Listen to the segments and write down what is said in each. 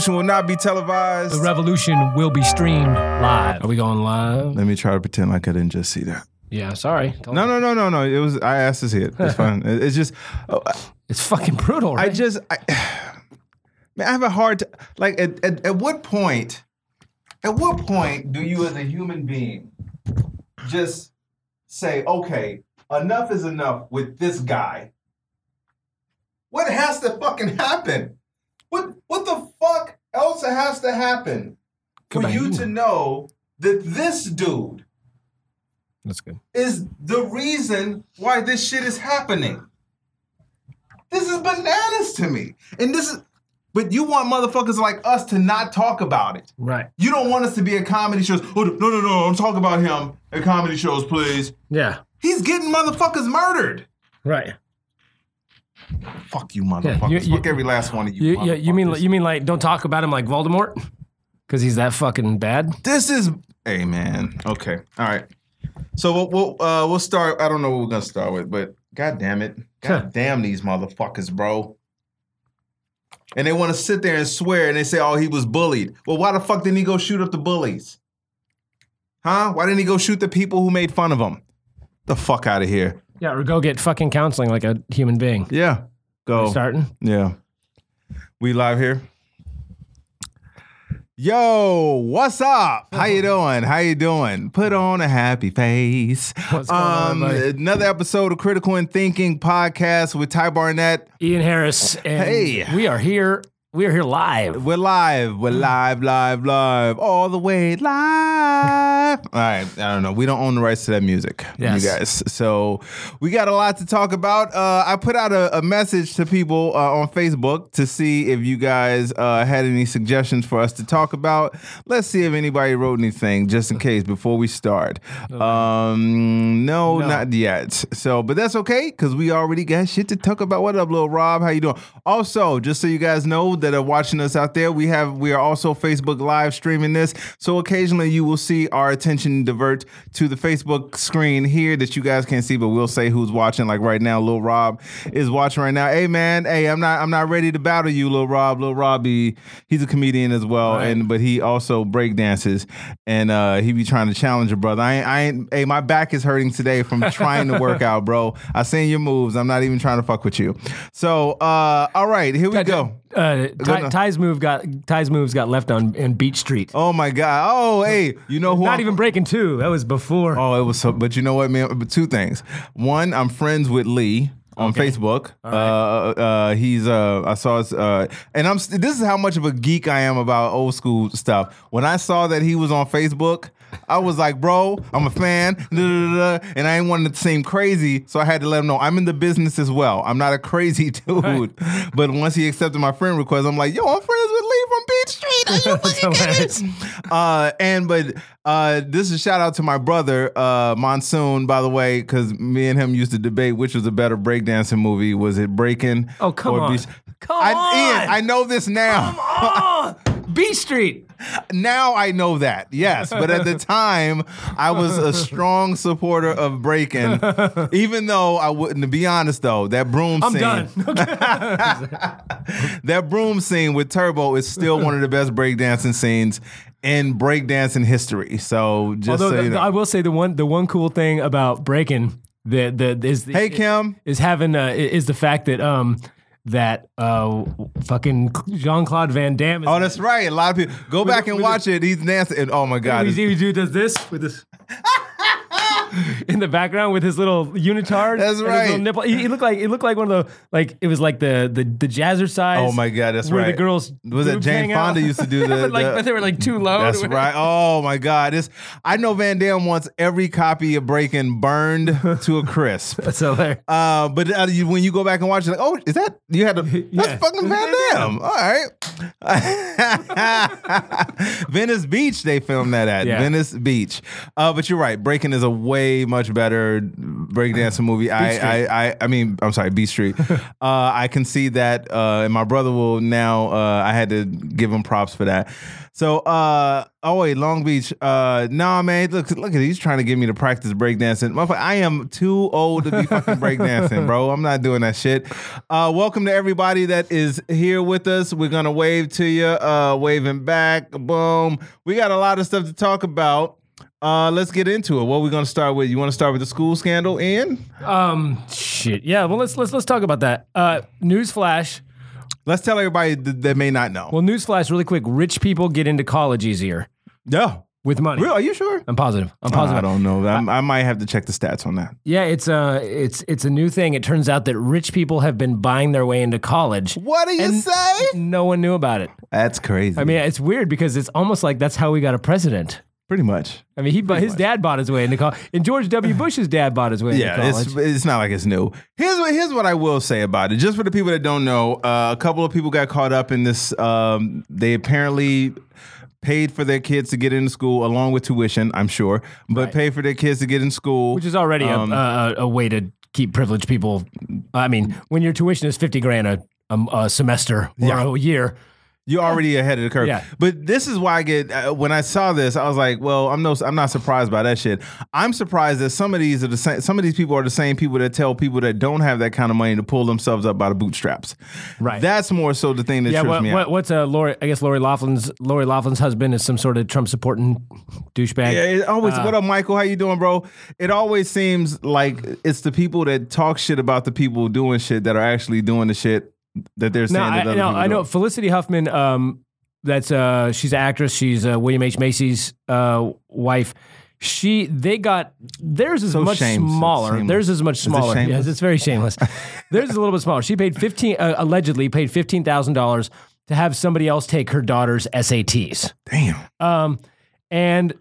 The revolution will not be televised. The revolution will be streamed live. Are we going live? Let me try to pretend like I didn't just see that. Yeah, sorry. Don't- No, no, no, no, no. It was I asked to see it. It's fine. It's just oh, It's fucking brutal, I right? just I, man, I have a hard t- like at, at at what point at what point do you as a human being just say, okay, enough is enough with this guy? What has to fucking happen? What what the fuck else has to happen for Come you on. to know that this dude That's good. is the reason why this shit is happening. This is bananas to me. And this is but you want motherfuckers like us to not talk about it. Right. You don't want us to be at comedy shows. Oh no, no, no, I'm talking about him at comedy shows, please. Yeah. He's getting motherfuckers murdered. Right. Fuck you, motherfuckers. you- you- Fuck every last one of you. You, yeah, you mean you mean like don't talk about him like Voldemort? Because he's that fucking bad. this is hey man. Okay. All right. So we'll we'll, uh, we'll start. I don't know what we're gonna start with, but god damn it. God damn these motherfuckers, bro. And they want to sit there and swear and they say, oh, he was bullied. Well, why the fuck didn't he go shoot up the bullies? Huh? Why didn't he go shoot the people who made fun of him? The fuck out of here. Yeah, or go get fucking counseling like a human being. Yeah. Go. Starting. Yeah. We live here. Yo, what's up? How you doing? How you doing? Put on a happy face. What's going on, um, buddy? another episode of Critical and Thinking podcast with Ty Barnett. Ian Harris. And Hey. we are here. We are here live. We're live. We're live, live, live, all the way live. All right. I don't know. We don't own the rights to that music, Yes. you guys. So we got a lot to talk about. Uh, I put out a, a message to people uh, on Facebook to see if you guys uh, had any suggestions for us to talk about. Let's see if anybody wrote anything just in case before we start. Um, no, No. not yet. So, but that's okay because we already got shit to talk about. What up, little Rob? How you doing? Also, just so you guys know that are watching us out there, we have we are also Facebook live streaming this. So occasionally you will see our attention divert to the Facebook screen here that you guys can't see, but we'll say who's watching. Like right now, Lil Rob is watching right now. Hey man, hey, I'm not I'm not ready to battle you, Lil Rob. Lil Rob, he, he's a comedian as well, Right. and but he also break dances and uh he be trying to challenge a brother. I ain't, I ain't hey, my back is hurting today from trying to work out, bro. I seen your moves. I'm not even trying to fuck with you. So uh all right, here we go. Uh, Ty. Ty's move got Ty's moves got left on in Beat Street. Oh my god. Oh hey, you know who Not I'm- even breaking two. That was before. Oh, it was so. But you know what, man? Two things. One, I'm friends with Lee on Facebook. Uh, uh, he's uh, I saw his, uh, and I'm. This is how much of a geek I am about old school stuff. When I saw that he was on Facebook. I was like, bro, I'm a fan, and I ain't wanting to seem crazy, so I had to let him know I'm in the business as well. I'm not a crazy dude, but once he accepted my friend request, I'm like, yo, I'm friends with Lee from Beat Street. Are you fucking kidding me? Uh, and but uh, this is a shout out to my brother uh, Monsoon, by the way, because me and him used to debate which was a better breakdancing movie. Was it Breaking? Oh, come or on. Beach- Come I, on. Ian, I know this now. oh, Beat Street. now I know that. Yes, but at the time I was a strong supporter of Breaking, even though I wouldn't. To be honest, though, that broom I'm scene, done. that broom scene with Turbo is still one of the best breakdancing scenes in breakdancing history. So just Although so you know. I will say the one the one cool thing about breaking the the is the, Hey Kim. is having uh, is the fact that um that uh fucking Jean Claude Van Damme. Oh, that's right. A lot of people go back and watch it. He's dancing. And, oh my god, he, he does this with this. In the background with his little unitard, That's right. little nipple. He, he looked like it looked like one of the like it was like the the the jazzercise. Oh my god, that's right. where right. the girls was it Jane out. Fonda used to do the, but like the- but they were like too low. That's right. Oh my God! This I know Van Damme wants every copy of Breaking burned to a crisp. That's hilarious. Uh, but uh, you, when you go back and watch it, like, oh, is that you had a that's Yeah. fucking Van Damme? All right. Venice Beach, they filmed that at Yeah. Venice Beach. Uh, but you're right, Breaking is a way much better breakdancing movie. I, I, I, I mean, I'm sorry, B Street. uh, I can see that, uh, and my brother will now. Uh, I had to give him props for that. So, uh, oh wait, Long Beach. Uh, nah, man, look, look at he's trying to get me to practice breakdancing. Motherfucker, I am too old to be fucking breakdancing, bro. I'm not doing that shit. Uh, welcome to everybody that is here with us. We're gonna wave to you, uh, waving back. Boom. We got a lot of stuff to talk about. Uh, let's get into it. What are we gonna start with? You want to start with the school scandal, Ian? Um, shit. Yeah. Well, let's let's let's talk about that. Uh, newsflash. Let's tell everybody th- that may not know. Well, newsflash, really quick. Rich people get into college easier yeah. with money. Real? Are you sure? I'm positive. I'm positive. I don't know. I'm, I might have to check the stats on that. Yeah, it's uh it's it's a new thing. It turns out that rich people have been buying their way into college. What do you say? No one knew about it. That's crazy. I mean, it's weird because it's almost like that's how we got a president. Pretty much. I mean, he bought, his much. dad bought his way into college, and George W. Bush's dad bought his way Yeah, into college. it's it's not like it's new. Here's what here's what I will say about it. Just for the people that don't know, uh, a couple of people got caught up in this. Um, they apparently paid for their kids to get into school along with tuition. I'm sure, but Right. paid for their kids to get in school, which is already Um, a, a, a way to keep privileged people. I mean, when your tuition is fifty grand a, a, a semester or Yeah. a year, You're already ahead of the curve. Yeah. But this is why I get uh, when I saw this, I was like, well, I'm no, I'm not surprised by that shit. I'm surprised that some of these are the same. Some of these people are the same people that tell people that don't have that kind of money to pull themselves up by the bootstraps. Right. That's more so the thing that yeah. trips What, me what, out. what's uh, Lori? I guess Lori Loughlin's Lori Loughlin's husband is some sort of Trump supporting douchebag. Yeah, it always. Uh, what up, Michael? How you doing, bro? It always seems like it's the people that talk shit about the people doing shit that are actually doing the shit that they're No, saying. I, that other no, I know. Felicity Huffman. Um, that's uh, she's an actress. She's uh, William H Macy's uh, wife. She they got theirs is So much shameless. smaller. Theirs is much it smaller. shameless? yes, it's very shameless. theirs is a little bit smaller. She paid fifteen uh, allegedly paid fifteen thousand dollars to have somebody else take her daughter's SATs. Damn, Um, and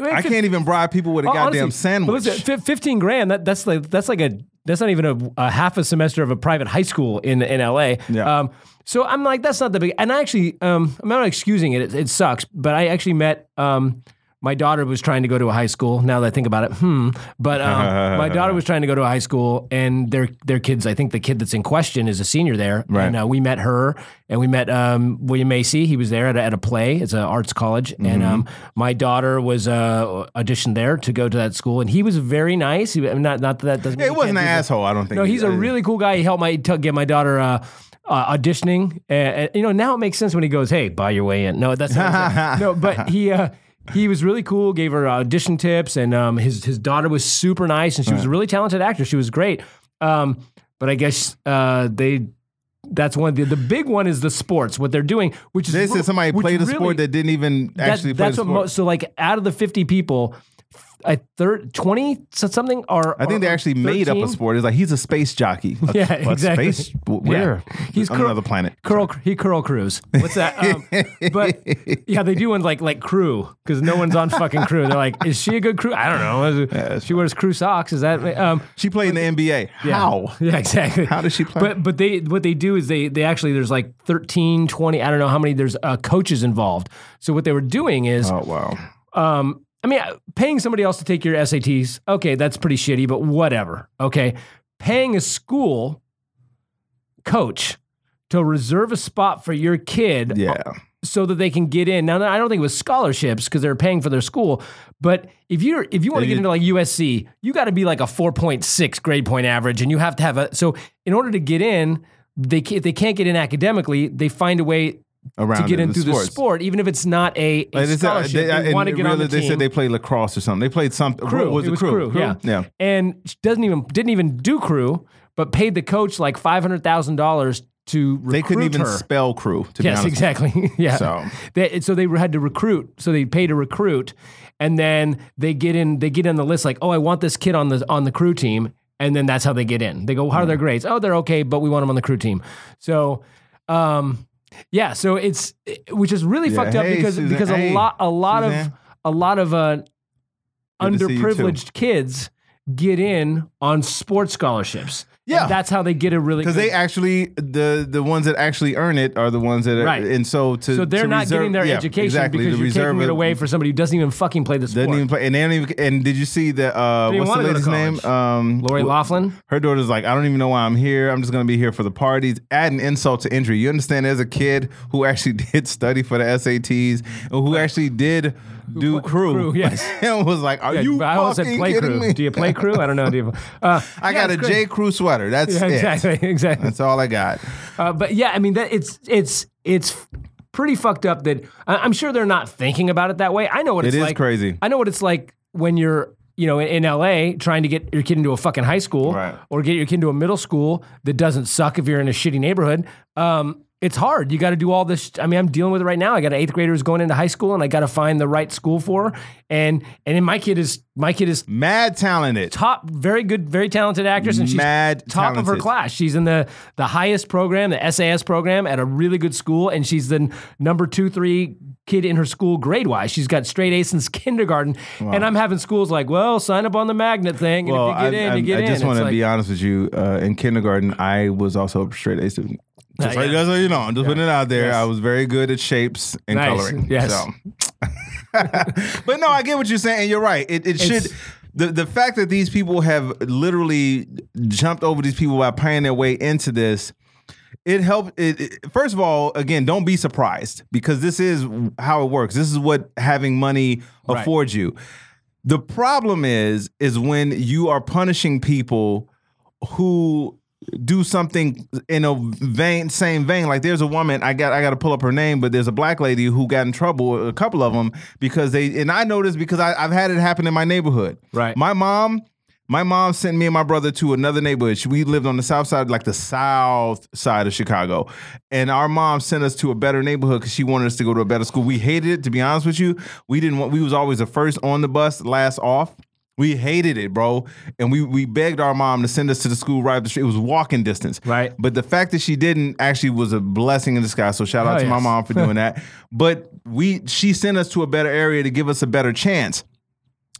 I can't even bribe people with a Honestly, goddamn sandwich. listen, fif- fifteen grand. That, that's like that's like a that's not even a, a half a semester of a private high school in in LA. Yeah. Um, so I'm like, that's not the big. And I actually, um, I'm not excusing it. It, it sucks. But I actually met. Um, my daughter was trying to go to a high school. Now that I think about it, hmm. But um, my daughter was trying to go to a high school, and their their kids. I think the kid that's in question is a senior there. Right. And uh, we met her, and we met um, William Macy. He was there at a, at a play. It's an arts college, and Mm-hmm. um, my daughter was uh, auditioned there to go to that school, and he was very nice. He, not not that that doesn't. it wasn't an asshole. I don't think. No, he's a really cool guy. He helped my t- get my daughter uh, uh, auditioning. Uh, you know, now it makes sense when he goes, "Hey, buy your way in." No, that's not what I'm saying. no, but he. Uh, he was really cool. Gave her audition tips, and um, his his daughter was super nice, and she was a really talented actor. She was great. Um, but I guess uh, they. That's one. The, the big one is the sports. What they're doing, which is They said somebody played a really- sport that didn't even that- actually play that's the what sport. mo- so like out of the 50 people a third 20 something are I think they are actually made up a sport. It's like he's a space jockey. A- Yeah, a exactly. Space where? He's on cur- another planet. curl he curl cruise what's that um, but yeah they do one like like crew because no one's on fucking crew they're like is she a good crew i don't know she wears crew socks is that um She played in the NBA. How? yeah exactly How does she play? but but they what they do is they they actually there's like 13 20 i don't know how many there's uh, coaches involved so what they were doing is oh wow. um, I mean, paying somebody else to take your SATs, okay, that's pretty shitty, but whatever. Okay. Paying a school coach to reserve a spot for your kid Yeah. so that they can get in. Now, I don't think it was scholarships because they're paying for their school, but if you're if you want to get into like USC, you got to be like a 4.6 grade point average and you have to have a so in order to get in, they can, if they can't get in academically, they find a way Around to get into the the sport, even if it's not a, a Like they said, scholarship. they, They, want to get on the team. They said they played lacrosse or something. They played something. crew. Was it it was crew? crew, yeah. Yeah. And doesn't even didn't even do crew, but paid the coach like five hundred thousand dollars to recruit They couldn't even her. spell crew. To be Yes, exactly. yeah. So- they, so they had to recruit. So they paid to recruit, and then they get in. They get in the list like, oh, I want this kid on the on the crew team, and then that's how they get in. They go, how are their grades? Oh, they're okay, but we want them on the crew team. So, um, yeah. So it's which is really Yeah. fucked up because Susan. because a Hey, lot a lot Suzanne. of a lot of uh, Good to see you too. underprivileged kids get in on sports scholarships. Yeah. And that's how they get a really because they actually the the ones that actually earn it are the ones that are, Right. and so to so they're to not reserve- getting their yeah, education exactly, because you're taking it away for somebody who doesn't even fucking play the sport. doesn't even play and they don't even and did you see that uh what's the wanna go to lady's name um Lori Loughlin. her daughter's like I don't even know why I'm here I'm just gonna be here for the parties add an insult to injury you understand there's a kid who actually did study for the SATs who actually did do play- crew, crew, yes. and was like are Yeah, you I almost said play crew. me Do you play crew? I don't know. Do you? Uh, I yeah, got a great. J Crew sweater that's Yeah, it exactly, exactly. that's all I got Uh, but yeah, I mean, that it's it's it's pretty fucked up. That I- I'm sure they're not thinking about it that way. I know what It it's is like. crazy. I know what it's like when you're you know in, in LA trying to get your kid into a fucking high school Right. or get your kid into a middle school that doesn't suck if you're in a shitty neighborhood. Um, it's hard. You got to do all this. I mean, I'm dealing with it right now. I got an eighth grader who's going into high school, and I got to find the right school for. her. And and then my kid is my kid is mad talented top, very good, very talented actress, and she's Mad top of her class. She's in the the highest program, the SAS program, at a really good school, and she's the number two, three kid in her school grade wise. She's got straight A's since kindergarten, and I'm having schools like, well, sign up on the magnet thing, and Well, if you get I, in, I, you get I just want to like- be honest with you. Uh, in kindergarten, I was also a straight A student. Just Uh, like yeah. that's you know. I'm just putting it out there. Yes. I was very good at shapes and Nice. coloring. Yes. So. but no, I get what you're saying, and you're right. It, it should. The, the fact that these people have literally jumped over these people by paying their way into this, it helped. It, it- first of all, again, don't be surprised because this is how it works. This is what having money Right. affords you. The problem is, is when you are punishing people who do something in a vein, same vein. Like there's a woman I got, I got to pull up her name, but there's a black lady who got in trouble, a couple of them, because they, and I noticed because I, I've had it happen in my neighborhood. Right. My mom, my mom sent me and my brother to another neighborhood. We lived on the south side, like the south side of Chicago. And our mom sent us to a better neighborhood because she wanted us to go to a better school. We hated it, to be honest with you. We didn't want, we was always the first on the bus, last off. We hated it, bro. And we we begged our mom to send us to the school right up the street. It was walking distance. Right. But the fact that she didn't actually was a blessing in disguise. So shout out Oh, to my mom for doing that. But we she sent us to a better area to give us a better chance.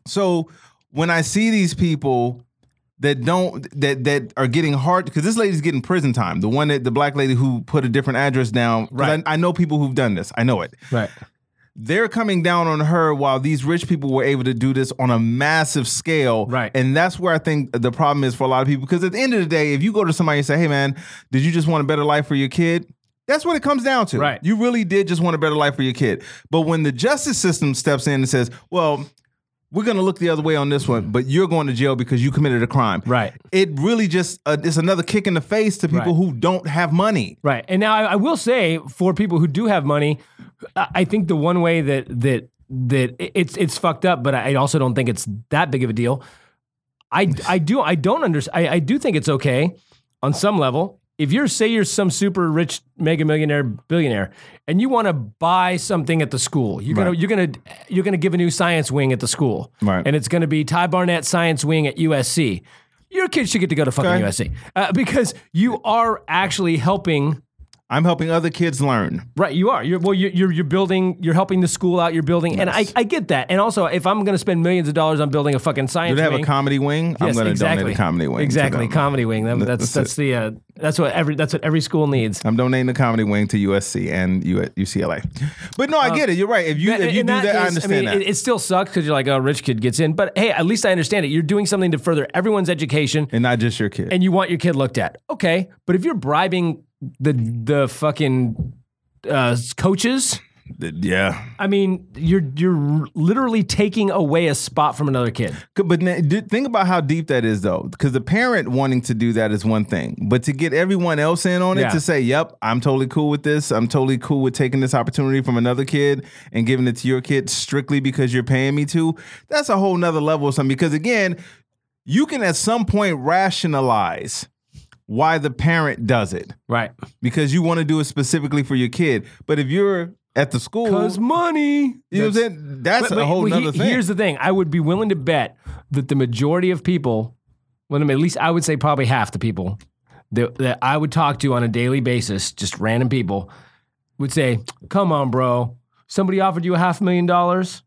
So when I see these people that don't that that are getting hard because this lady's getting prison time. The one that the black lady who put a different address down. Right. I, I know people who've done this. I know it. right. They're coming down on her while these rich people were able to do this on a massive scale. Right. And that's where I think the problem is for a lot of people. Because at the end of the day, if you go to somebody and say, hey man, did you just want a better life for your kid? That's what it comes down to. Right. You really did just want a better life for your kid. But when the justice system steps in and says, well, we're going to look the other way on this one, but you're going to jail because you committed a crime. Right. It really just uh, it's another kick in the face to people Right. who don't have money. Right. And now I, I will say for people who do have money, I think the one way that that that it's it's fucked up, but I also don't think it's that big of a deal. I I do I don't understand. I, I do think it's okay on some level. If you're say you're some super rich mega millionaire billionaire and you want to buy something at the school, you're gonna Right. you're gonna you're gonna give a new science wing at the school, Right. And it's gonna be Ty Barnett Science Wing at USC. Your kids should get to go to fucking Okay. USC uh, because you are actually helping I'm helping other kids learn. Right, you are. You're well. You're you're, you're building. You're helping the school out. You're building, and I, I get that. And also, if I'm going to spend millions of dollars on building a fucking science, Do have wing, a comedy wing? I'm going to exactly. donate a comedy wing. Exactly, comedy wing. That- that's That's that's the uh, that's what every that's what every school needs. I'm donating the comedy wing to USC and UCLA. But no, I get it. You're right. If you That- if you do that, case, I understand mean, that. It, it still sucks because you're like, oh, rich kid gets in. But hey, at least I understand it. You're doing something to further everyone's education, and not just your kid. and you want your kid looked at. Okay, but if you're bribing the the fucking uh, coaches. yeah. I mean, you're you're literally taking away a spot from another kid. But think about how deep that is, though, because the parent wanting to do that is one thing, but to get everyone else in on it Yeah. to say, "Yep, I'm totally cool with this. I'm totally cool with taking this opportunity from another kid and giving it to your kid strictly because you're paying me to," that's a whole nother level of something. Because again, you can at some point rationalize why the parent does it Right. because you want to do it specifically for your kid. But if you're at the school, Because money. you know what I'm saying? That's But- a whole but nother he- thing. Here's the thing. I would be willing to bet that the majority of people, well, at least I would say probably half the people that, that I would talk to on a daily basis, just random people, would say, "Come on, bro. Somebody offered you a half million dollars.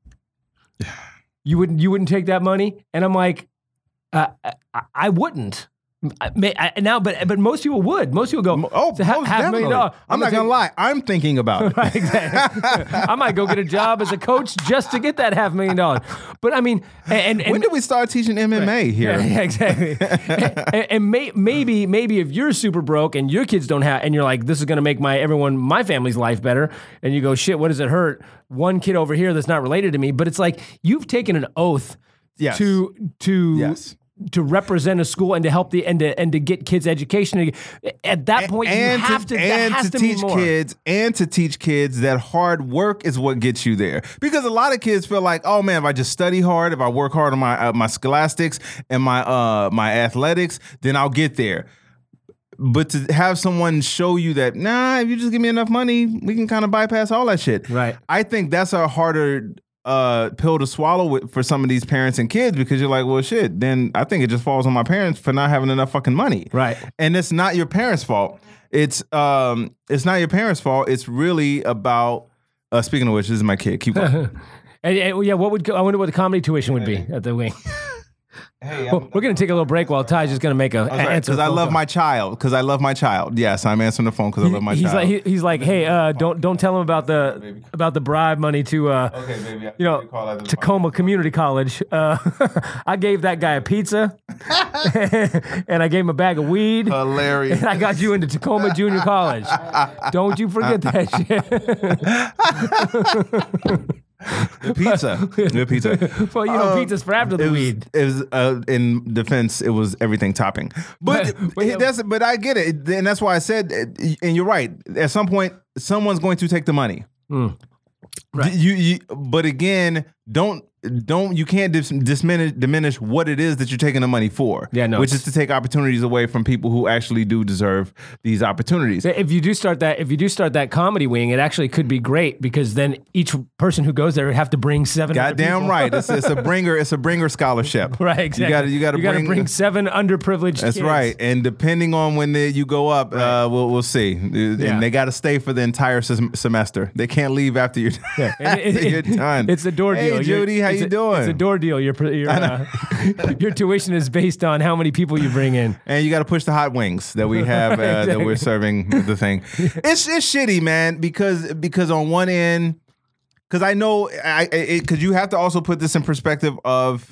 You wouldn't. You wouldn't take that money." And I'm like, Uh, I, I wouldn't. I, may, I, now, but but most people would. Most people go. Oh, "So ha- half million dollars. I'm, not gonna gonna lie. I'm thinking about it. Right, exactly. I might go get a job as a coach just to get that half million dollars. But I mean, and, and when do we start teaching MMA here? yeah, exactly. and and may, maybe maybe if you're super broke and your kids don't have, and you're like, this is going to make my everyone my family's life better, and you go, shit, what does it hurt? One kid over here that's not related to me, but it's like you've taken an oath Yes. to to Yes. To represent a school and to help the and to and to get kids education. At that point, you and have to, to, and has to, to, teach kids and to teach kids that hard work is what gets you there because a lot of kids feel like oh man if i just study hard if i work hard on my uh, my scholastics and my uh my athletics then i'll get there but to have someone show you that nah if you just give me enough money we can kind of bypass all that shit Right. i think that's a harder uh, pill to swallow with, for some of these parents and kids because you're like, well, shit. Then I think it just falls on my parents for not having enough fucking money Right. and it's not your parents' fault. It's um, it's not your parents' fault. It's really about. Uh, speaking of which, this is my kid. Keep going. And, and, yeah, what would I wonder what the comedy tuition would be at the wing? hey, Well, we're gonna take a little break while Ty's just gonna make a answer. because I love my child. Because I love my child. Yes, I'm answering the phone because I love my he's child. like he, he's like, hey, uh, don't don't tell him about the about the bribe money to uh, okay, baby. you know Tacoma Community College. Uh, I gave that guy a pizza, and I gave him a bag of weed. Hilarious. And I got you into Tacoma Junior College. Don't you forget that shit. The pizza. the pizza. well, you know, Um, pizza's for after the it was, weed. It was uh, in defense. It was everything topping, but But yeah. that's but I get it, and that's why I said, and you're right. At some point, someone's going to take the money. Mm. Right. You, you, but again, don't don't you can't dis- diminish diminish what it is that you're taking the money for. Yeah, no, which is to take opportunities away from people who actually do deserve these opportunities. If you do start that, if you do start that comedy wing, it actually could be great because then each person who goes there would have to bring seven. Goddamn right, it's, it's a bringer. It's a bringer scholarship. Right, exactly. You got to you got to bring, bring seven underprivileged. That's kids. right. And depending on when the, you go up, uh, we'll we'll see. And Yeah. they got to stay for the entire sem- semester. They can't leave after you're, And it- after you're done. It's a door hey, deal. Judy, how you a- doing? It's a door deal. Your your uh, your tuition is based on how many people you bring in. and you got to push the hot wings that we have uh, that we're serving the thing. It's it's shitty, man, because because on one end, because I know I because you have to also put this in perspective of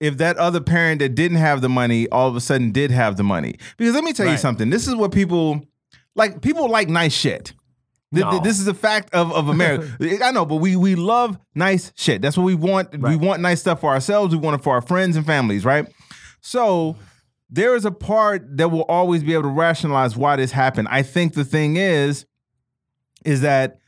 if that other parent that didn't have the money all of a sudden did have the money. Because let me tell you something. This is what people like. People like nice shit. Th- th- This is a fact of, of America. I know, but we we love nice shit. That's what we want. We want nice stuff for ourselves. We want it for our friends and families, right? So there is a part that will always be able to rationalize why this happened. I think the thing is, is that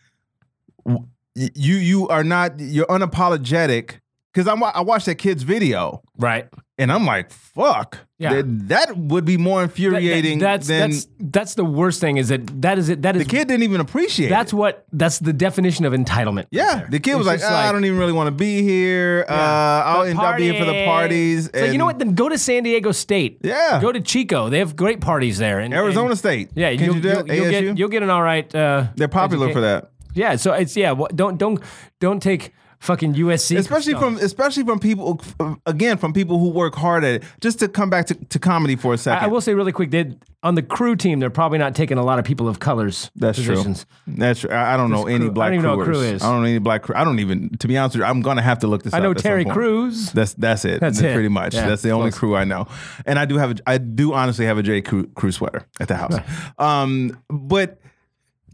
you you are not you're unapologetic because I'm I watched that kid's video Right. And I'm like fuck Yeah. that, that would be more infuriating that's than that's that's the worst thing. Is that that is it. That is the kid didn't even appreciate That's it. what that's the definition of entitlement. Yeah, the kid was like, "Ah, I don't even really want to be here. Uh, I'll The end up being for the parties. It's like, you know what? Then go to San Diego State. Yeah. Go to Chico. They have great parties there. And, Arizona and- State. Yeah, Can you'll, you you'll get you'll get an all right. Uh, They're popular for that. Yeah, so it's yeah. Don't don't don't take fucking USC. especially from especially from people again from people who work hard at it just to come back to, to comedy for a second I will say really quick. They, on the crew team, they're probably not taking a lot of people of colors. that's positions. true that's true i, I don't know This any crew- I black don't even know what crew is. i don't know any black crew i don't even to be honest with you i'm gonna have to look this up. I know Terry. Crews. that's that's it That's it. pretty much Yeah, that's the only close. crew i know and i do have a i do honestly have a j crew, crew sweater at the house um but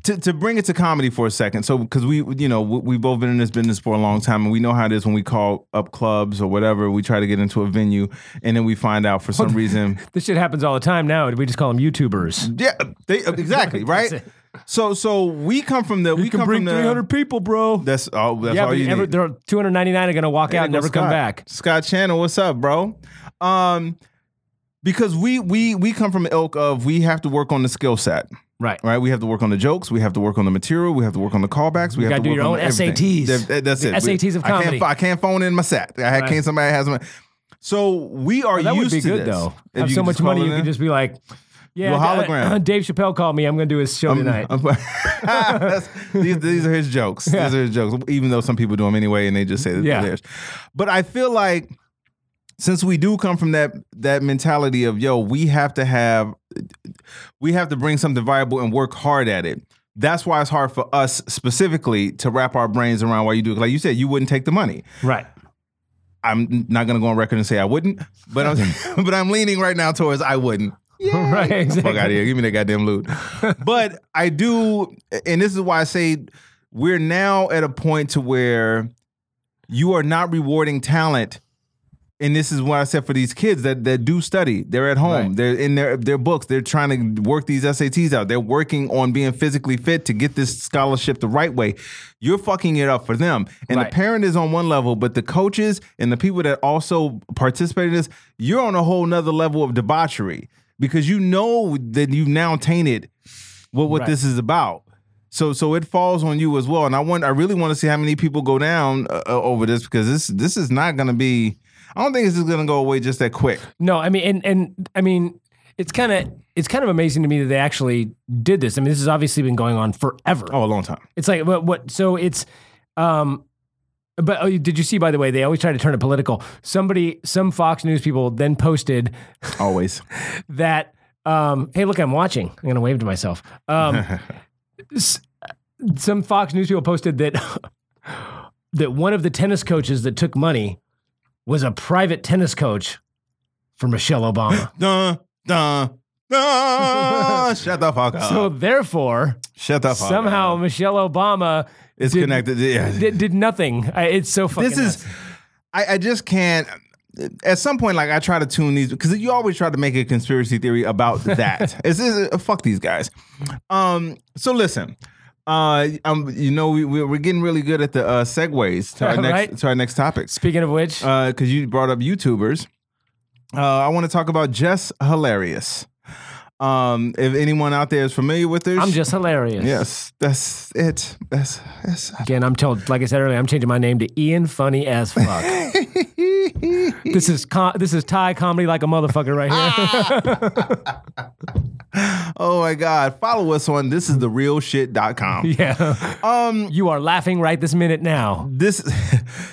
to, to bring it to comedy for a second, so because we you know we, we both been in this business for a long time, and we know how it is when we call up clubs or whatever, we try to get into a venue, and then we find out for some reason This shit happens all the time now. We just call them YouTubers. Yeah, they, exactly, right? So so we come from the we You can come bring from the 300 people, bro. That's all that's yeah, all you ever, need. there are 299 are going to walk out and never goes come back. Scott Channel, what's up, bro? Um because we we we come from the ilk of we have to work on the skill set. Right. Right, we have to work on the jokes. We have to work on the material. We have to work on the callbacks. We have gotta to do work your on own. SATs. That- that- that's The it. We- SATs of I can't, comedy. I can't phone in my set. I Right. can't. Somebody has my. So we are That would be to good this. though. If Have so much money, you in. could just be like, yeah, Do a uh, hologram. Dave Chappelle called me. I'm going to do his show tonight. These, these are his jokes. These are his jokes. Even though some people do them anyway, and they just say that Yeah. they're theirs. But I feel like since we do come from that that mentality of yo, we have to have we have to bring something viable and work hard at it. That's why it's hard for us specifically to wrap our brains around why you do it. Like you said, you wouldn't take the money. Right. I'm not gonna go on record and say I wouldn't, but I'm but I'm leaning right now towards I wouldn't. Right. Exactly. Fuck out of here. Give me that goddamn loot. but I do, and this is why I say we're now at a point to where you are not rewarding talent. And this is what I said for these kids that, that do study. They're at home. Right. They're in their their books. They're trying to work these SATs out. They're working on being physically fit to get this scholarship the right way. You're fucking it up for them. And Right. the parent is on one level, but the coaches and the people that also participate in this, you're on a whole nother level of debauchery because you know that you've now tainted what what Right. this is about. So so it falls on you as well. And I want I really want to see how many people go down uh, uh, over this because this this is not going to be. I don't think this is going to go away just that quick. No, I mean, and and I mean, it's kind of it's kind of amazing to me that they actually did this. I mean, this has obviously been going on forever. Oh, a long time. It's like what what so it's um but oh, did you see by the way they always try to turn it political. Somebody some Fox News people then posted Always. that um hey look I'm watching. I'm going to wave to myself. Um s- some Fox News people posted that that one of the tennis coaches that took money was a private tennis coach for Michelle Obama. dun dun dun. Shut the fuck up. so therefore, Shut the fuck somehow up. Michelle Obama is did- connected. Yeah. did, did nothing. I, it's so fucking. this is. I, I just can't at some point like i try to tune these because you always try to make a conspiracy theory about that it's, it's- uh, fuck these guys um so listen uh um you know we, we- we're getting really good at the uh segues to our next Right. to our next topic. Speaking of which, uh because you brought up youtubers. Uh i want to talk about jess hilarious um if anyone out there is familiar with this, I'm just hilarious. yes that's it that's that's Again, I'm told, like I said earlier, I'm changing my name to Ian Funny as fuck. this is com- this is Ty comedy like a motherfucker right here. oh my god follow us on this is the real shit.com yeah. um You are laughing right this minute now. this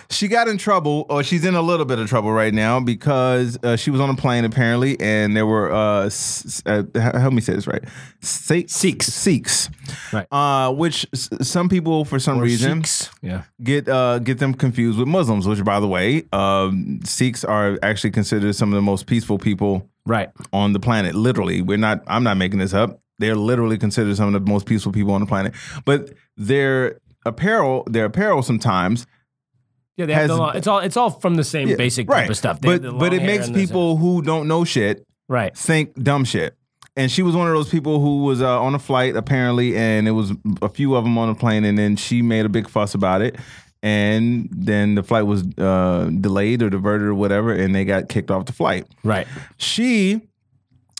she got in trouble or she's in a little bit of trouble right now because uh, she was on a plane apparently and there were uh, s- uh help me say this right Se- Sikhs. Sikhs Right. uh which s- some people for some reason Sheiks. Yeah. get uh get them confused with Muslims which by the way um Sikhs are actually considered some of the most peaceful people Right. on the planet. Literally, we're not. I'm not making this up. They're literally considered some of the most peaceful people on the planet. But their apparel, their apparel sometimes, Yeah, they have Has- the long, it's all it's all from the same Yeah, basic right. type of stuff. They but but it makes people who don't know shit right. think dumb shit. And she was one of those people who was uh, on a flight apparently, and it was a few of them on the plane, and then she made a big fuss about it. And then the flight was uh, delayed or diverted or whatever, and they got kicked off the flight. Right. She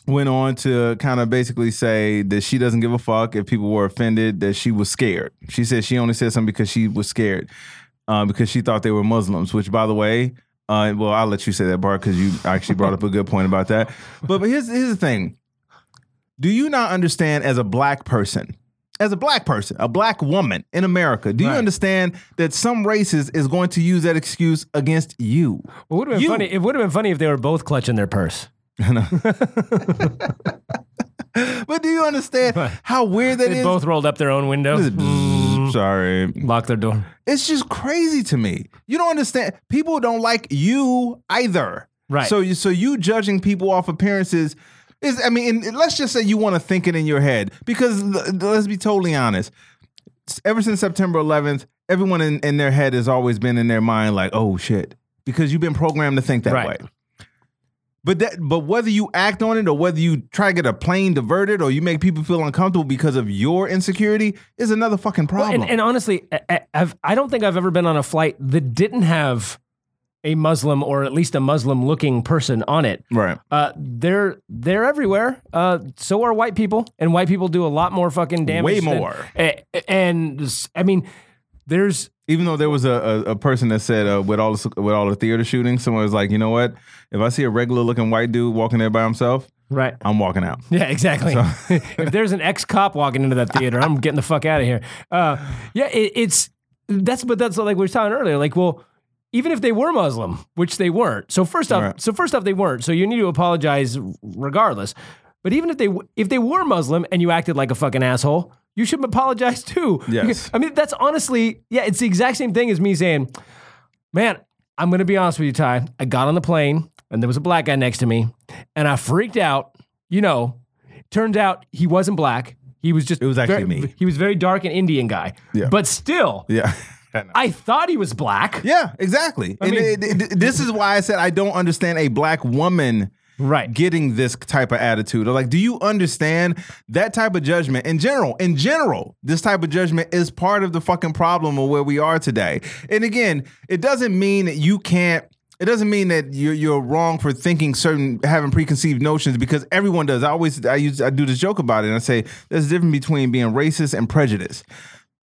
went on to kind of basically say that she doesn't give a fuck if people were offended, that she was scared. She said she only said something because she was scared, uh, because she thought they were Muslims, which, by the way, uh, well, I'll let you say that Bart, because you actually brought up a good point about that. But, but here's, here's the thing Do you not understand as a black person? As a black person, a black woman in America, do you understand that some races is going to use that excuse against you? It would have been You- funny. It would have been funny if they were both clutching their purse. But do you understand how weird that They is? both rolled up their own window, Mm, Sorry. Lock their door. It's just crazy to me. You don't understand. People don't like you either. Right. So you so you judging people off appearances is I mean, let's just say you want to think it in your head because let's be totally honest. Ever since September 11th, everyone in, in their head has always been in their mind like, "Oh shit," because you've been programmed to think that Right. way. But that, but whether you act on it or whether you try to get a plane diverted or you make people feel uncomfortable because of your insecurity is another fucking Well, problem. and, and honestly, I, I've, I don't think I've ever been on a flight that didn't have a Muslim or at least a Muslim looking person on it. right. Uh, they're they're everywhere. Uh, so are white people, and white people do a lot more fucking damage. Way more. a- and I mean, there's Even though there was a, a, a person that said uh, with all the, with all the theater shootings, someone was like, you know what? If I see a regular looking white dude walking there by himself, right. I'm walking out. Yeah, exactly. if there's an ex cop walking into that theater, I'm getting the fuck out of here. Uh, yeah, it, it's that's but that's like we were talking earlier. Like, well, even if they were Muslim, which they weren't. So first off, Right. so first off, they weren't. So you need to apologize regardless. But even if they if they were Muslim and you acted like a fucking asshole, you should apologize too. Yes. I mean, that's honestly, yeah, it's the exact same thing as me saying, "Man, I'm gonna be honest with you, Ty. I got on the plane and there was a black guy next to me, and I freaked out. You know, turns out he wasn't black. He was just It was actually very- me. He was very dark and Indian guy. Yeah. But still, Yeah. I thought he was black. Yeah, exactly. and mean- it- it- this is why I said I don't understand a black woman Right. getting this type of attitude. Or like, do you understand that type of judgment in general? In general, this type of judgment is part of the fucking problem of where we are today. And again, it doesn't mean that you can't. It doesn't mean that you're you're wrong for thinking certain having preconceived notions because everyone does. I always I use I do this joke about it and I say there's a difference between being racist and prejudice.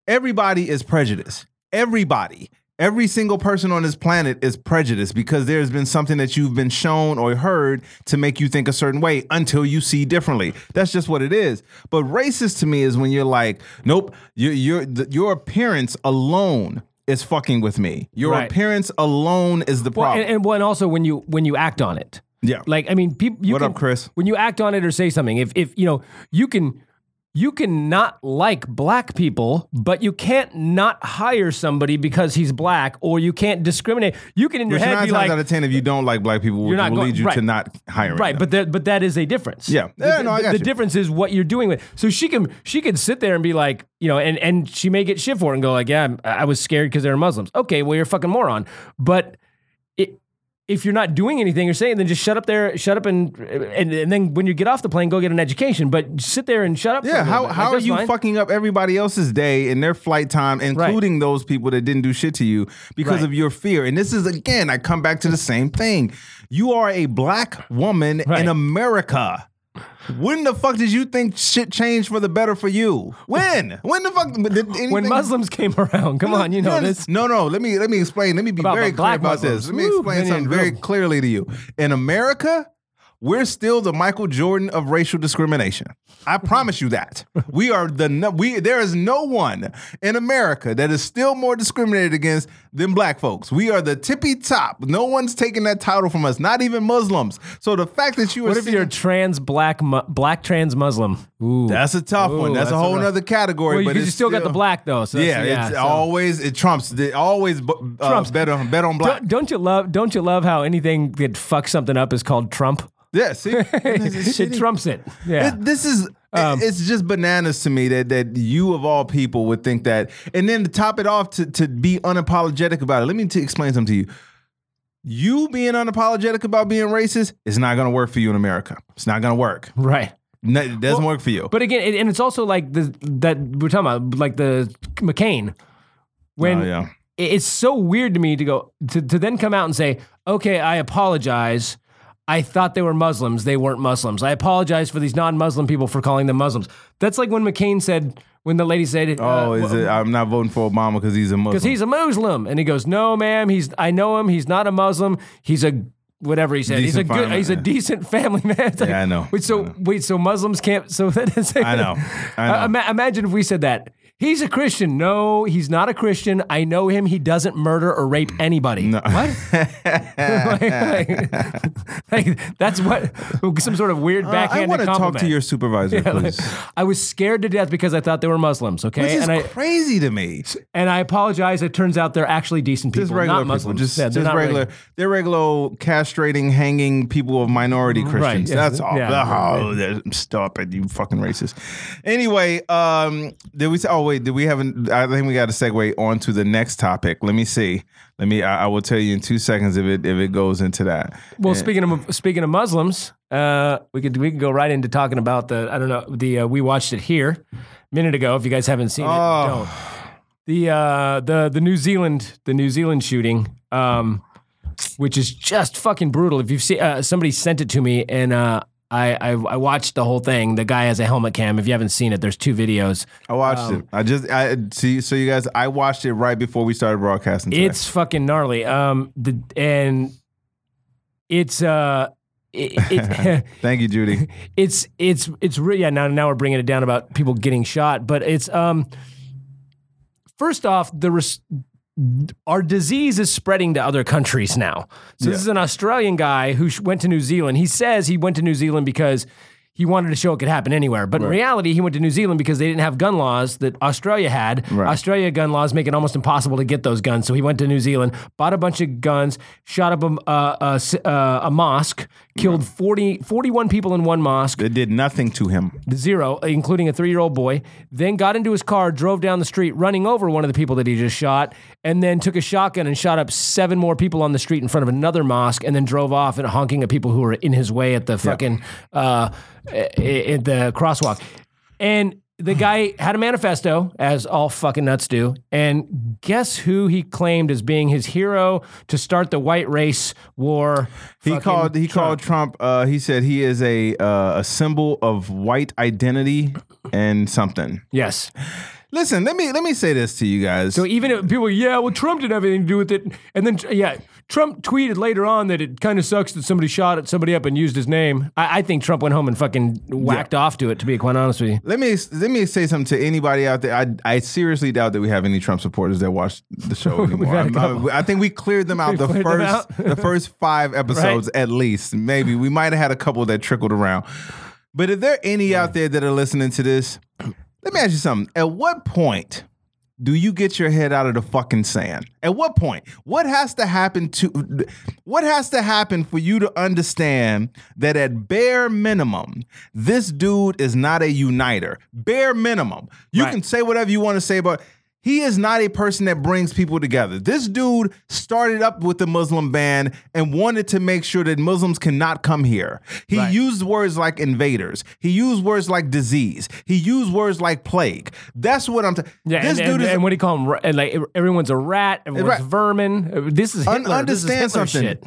Everybody is prejudiced. Everybody. Every single person on this planet is prejudiced because there's been something that you've been shown or heard to make you think a certain way until you see differently. That's just what it is. But racist to me is when you're like, nope, your your your appearance alone is fucking with me. Your Right. appearance alone is the Well, problem. and, and well, and also when you when you act on it, yeah. like I mean, people. You What can, up, Chris? When you act on it or say something, if if you know you can. You can not like black people, but you can't not hire somebody because he's black, or you can't discriminate. You can in your Which head nine be times like, out of ten, if you don't like black people, will, not will going- lead you to not hire. Right, them. but that but that is a difference. Yeah. The, Yeah, no, I got the you. difference is what you're doing with. So she can she can sit there and be like, you know, and and she may get shit for it and go like, yeah, I'm- I was scared because they were Muslims. Okay, well you're a fucking moron. But if you're not doing anything or saying, then just shut up there, shut up and and and then when you get off the plane, go get an education. But sit there and shut up. Yeah, how, bit. Like, how are you fine. fucking up everybody else's day and their flight time, including those people that didn't do shit to you because Right. of your fear? And this is again, I come back to the same thing. You are a black woman Right. in America. When the fuck did you think shit changed for the better for you? When? When the fuck? Did anything, when Muslims came around? Come on, you know this. No, no. Let me let me explain. Let me be About very clear about Muslims. this. Let me explain you something very clearly to you. In America, we're still the Michael Jordan of racial discrimination. I promise you that. We are the we. There is no one in America that is still more discriminated against than black folks. We are the tippy top. No one's taking that title from us. Not even Muslims. So the fact that you are What if you're a trans black mu- black trans Muslim? Ooh, that's a tough one. Ooh, That's, that's a whole rough- other category. well, but you it's still got the black though. So yeah, that's- it's so- always it trumps. It always uh, Trumps. bet on bet on black. Don't, don't you love? Don't you love how anything that fucks something up is called Trump? Yeah, see, it trumps it. Yeah. It- this is Um, it's just bananas to me that that you of all people would think that, and then to top it off to to be unapologetic about it. Let me t- explain something to you. You being unapologetic about being racist is not going to work for you in America. It's not going to work. right. No, it doesn't work for you. But again, it, and it's also like the that we're talking about, like the McCain. When Oh, yeah. it- it's so weird to me to go to, to then come out and say, "Okay, I apologize. I thought they were Muslims. They weren't Muslims. I apologize for these non-Muslim people for calling them Muslims." That's like when McCain said, when the lady said, oh, is it? I'm not voting for Obama because he's a Muslim. Because he's a Muslim, and he goes, "No, ma'am. He's I know him. He's not a Muslim. He's a." Whatever he said, he's a good, family, he's a yeah. decent family man. It's like, Yeah, I know. Wait, so wait, so Muslims can't? So that is, I know. I know. Uh, ima- imagine if we said that. He's a Christian. No, he's not a Christian. I know him. He doesn't murder or rape anybody. What? like, like- like, that's what some sort of weird backhanded Uh, I want to talk to your supervisor, Yeah, please. I was scared to death because I thought they were Muslims. Okay, Which is and I crazy to me. and I apologize. It turns out they're actually decent people, Just regular not people, Muslims. just, Yeah, they're just regular. They're regular castrating, hanging people of minority Christians. yeah, That's all. yeah. Oh, they're- stop it, you fucking racist. Anyway, um, did we? say- Oh wait, did we haven't? I think we got to segue on to the next topic. Let me see. Let me. I, I will tell you in two seconds if it if it goes into that. Well, speaking of speaking of Muslims, uh, we could we could go right into talking about the I don't know the uh, we watched it here a minute ago. If you guys haven't seen it, Oh. don't. The uh, the the New Zealand the New Zealand shooting, um, which is just fucking brutal. If you've seen uh, somebody sent it to me and. Uh, I, I I watched the whole thing. The guy has a helmet cam. If you haven't seen it, there's two videos. I watched it. I just I see. So you guys, I watched it right before we started broadcasting. Today. It's fucking gnarly. Um, the and it's uh, it, it Thank you, Judy. it's it's it's re- yeah. Now now we're bringing it down about people getting shot, but it's um. First off, the res- our disease is spreading to other countries now. So this is an Australian guy who went to New Zealand. He says he went to New Zealand because he wanted to show it could happen anywhere. But in reality, he went to New Zealand because they didn't have gun laws that Australia had. Right. Australia gun laws make it almost impossible to get those guns. So he went to New Zealand, bought a bunch of guns, shot up a, uh, a uh, a mosque, killed 40, 41 people in one mosque It did nothing to him. zero, including a three year old boy, then got into his car, drove down the street, running over one of the people that he just shot, and then took a shotgun and shot up seven more people on the street in front of another mosque, and then drove off and honking at people who were in his way at the fucking uh, at the crosswalk. And the guy had a manifesto, as all fucking nuts do. And guess who he claimed as being his hero to start the white race war? He Fucking called he Trump. called Trump. Uh, he said he is a uh, a symbol of white identity and something. Yes. Listen, let me let me say this to you guys. So even if people, yeah, well, Trump didn't have anything to do with it, and then yeah, Trump tweeted later on that it kind of sucks that somebody shot at somebody up and used his name. I, I think Trump went home and fucking whacked off to it. To be quite honest with you, let me let me say something to anybody out there. I, I seriously doubt that we have any Trump supporters that watch the show anymore. had a I'm- I, I think we cleared them out the first out? the first five episodes at least. Maybe we might have had a couple that trickled around. But if there are any out there that are listening to this, let me ask you something. At what point do you get your head out of the fucking sand? At what point? What has to happen to what has to happen for you to understand that at bare minimum, this dude is not a uniter. Bare minimum. You Right. can say whatever you want to say about he is not a person that brings people together. This dude started up with the Muslim ban and wanted to make sure that Muslims cannot come here. He Right. used words like invaders. He used words like disease. He used words like plague. That's what I'm saying. yeah, this and, dude and, is and what do you call him? And like everyone's a rat, everyone's Right. vermin. Uh, This is Un- Hitler. understand this is Hitler something. Shit.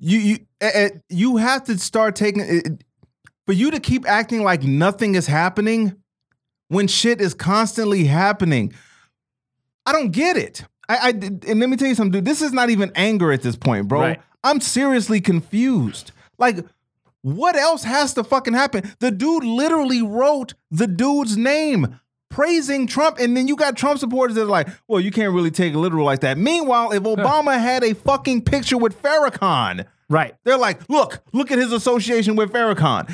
you you eh, you have to start taking it, for you to keep acting like nothing is happening when shit is constantly happening. I don't get it. I, I and let me tell you something, dude. This is not even anger at this point, bro. Right. I'm seriously confused. Like, what else has to fucking happen? The dude literally wrote the dude's name. Praising Trump, and then you got Trump supporters that are like, "Well, you can't really take it literal like that." Meanwhile, if Obama had a fucking picture with Farrakhan, Right. they're like, "Look, look at his association with Farrakhan.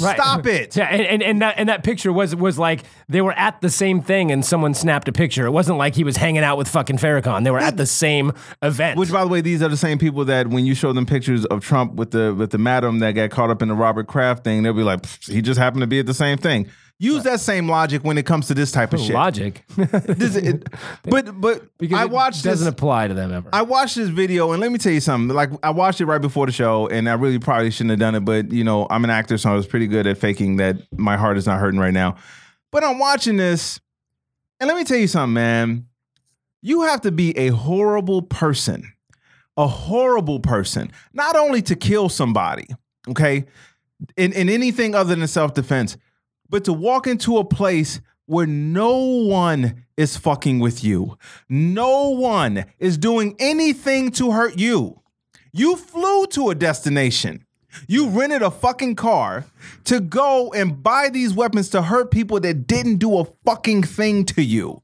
Right. Stop it." Yeah, and, and, and that and that picture was was like they were at the same thing and someone snapped a picture. It wasn't like he was hanging out with fucking Farrakhan. They were at the same event. Which, by the way, these are the same people that when you show them pictures of Trump with the with the madam that got caught up in the Robert Kraft thing, they'll be like, "He just happened to be at the same thing." Use that same logic when it comes to this type of shit. logic. This- it- but but because I it watched doesn't this. apply to them ever. I watched this video and let me tell you something. Like I watched it right before the show, and I really probably shouldn't have done it, but you know I'm an actor, so I was pretty good at faking that my heart is not hurting right now. But I'm watching this, and let me tell you something, man. You have to be a horrible person, a horrible person, not only to kill somebody, okay, in, in anything other than self defense, but to walk into a place where no one is fucking with you. No one is doing anything to hurt you. You flew to a destination. You rented a fucking car to go and buy these weapons to hurt people that didn't do a fucking thing to you.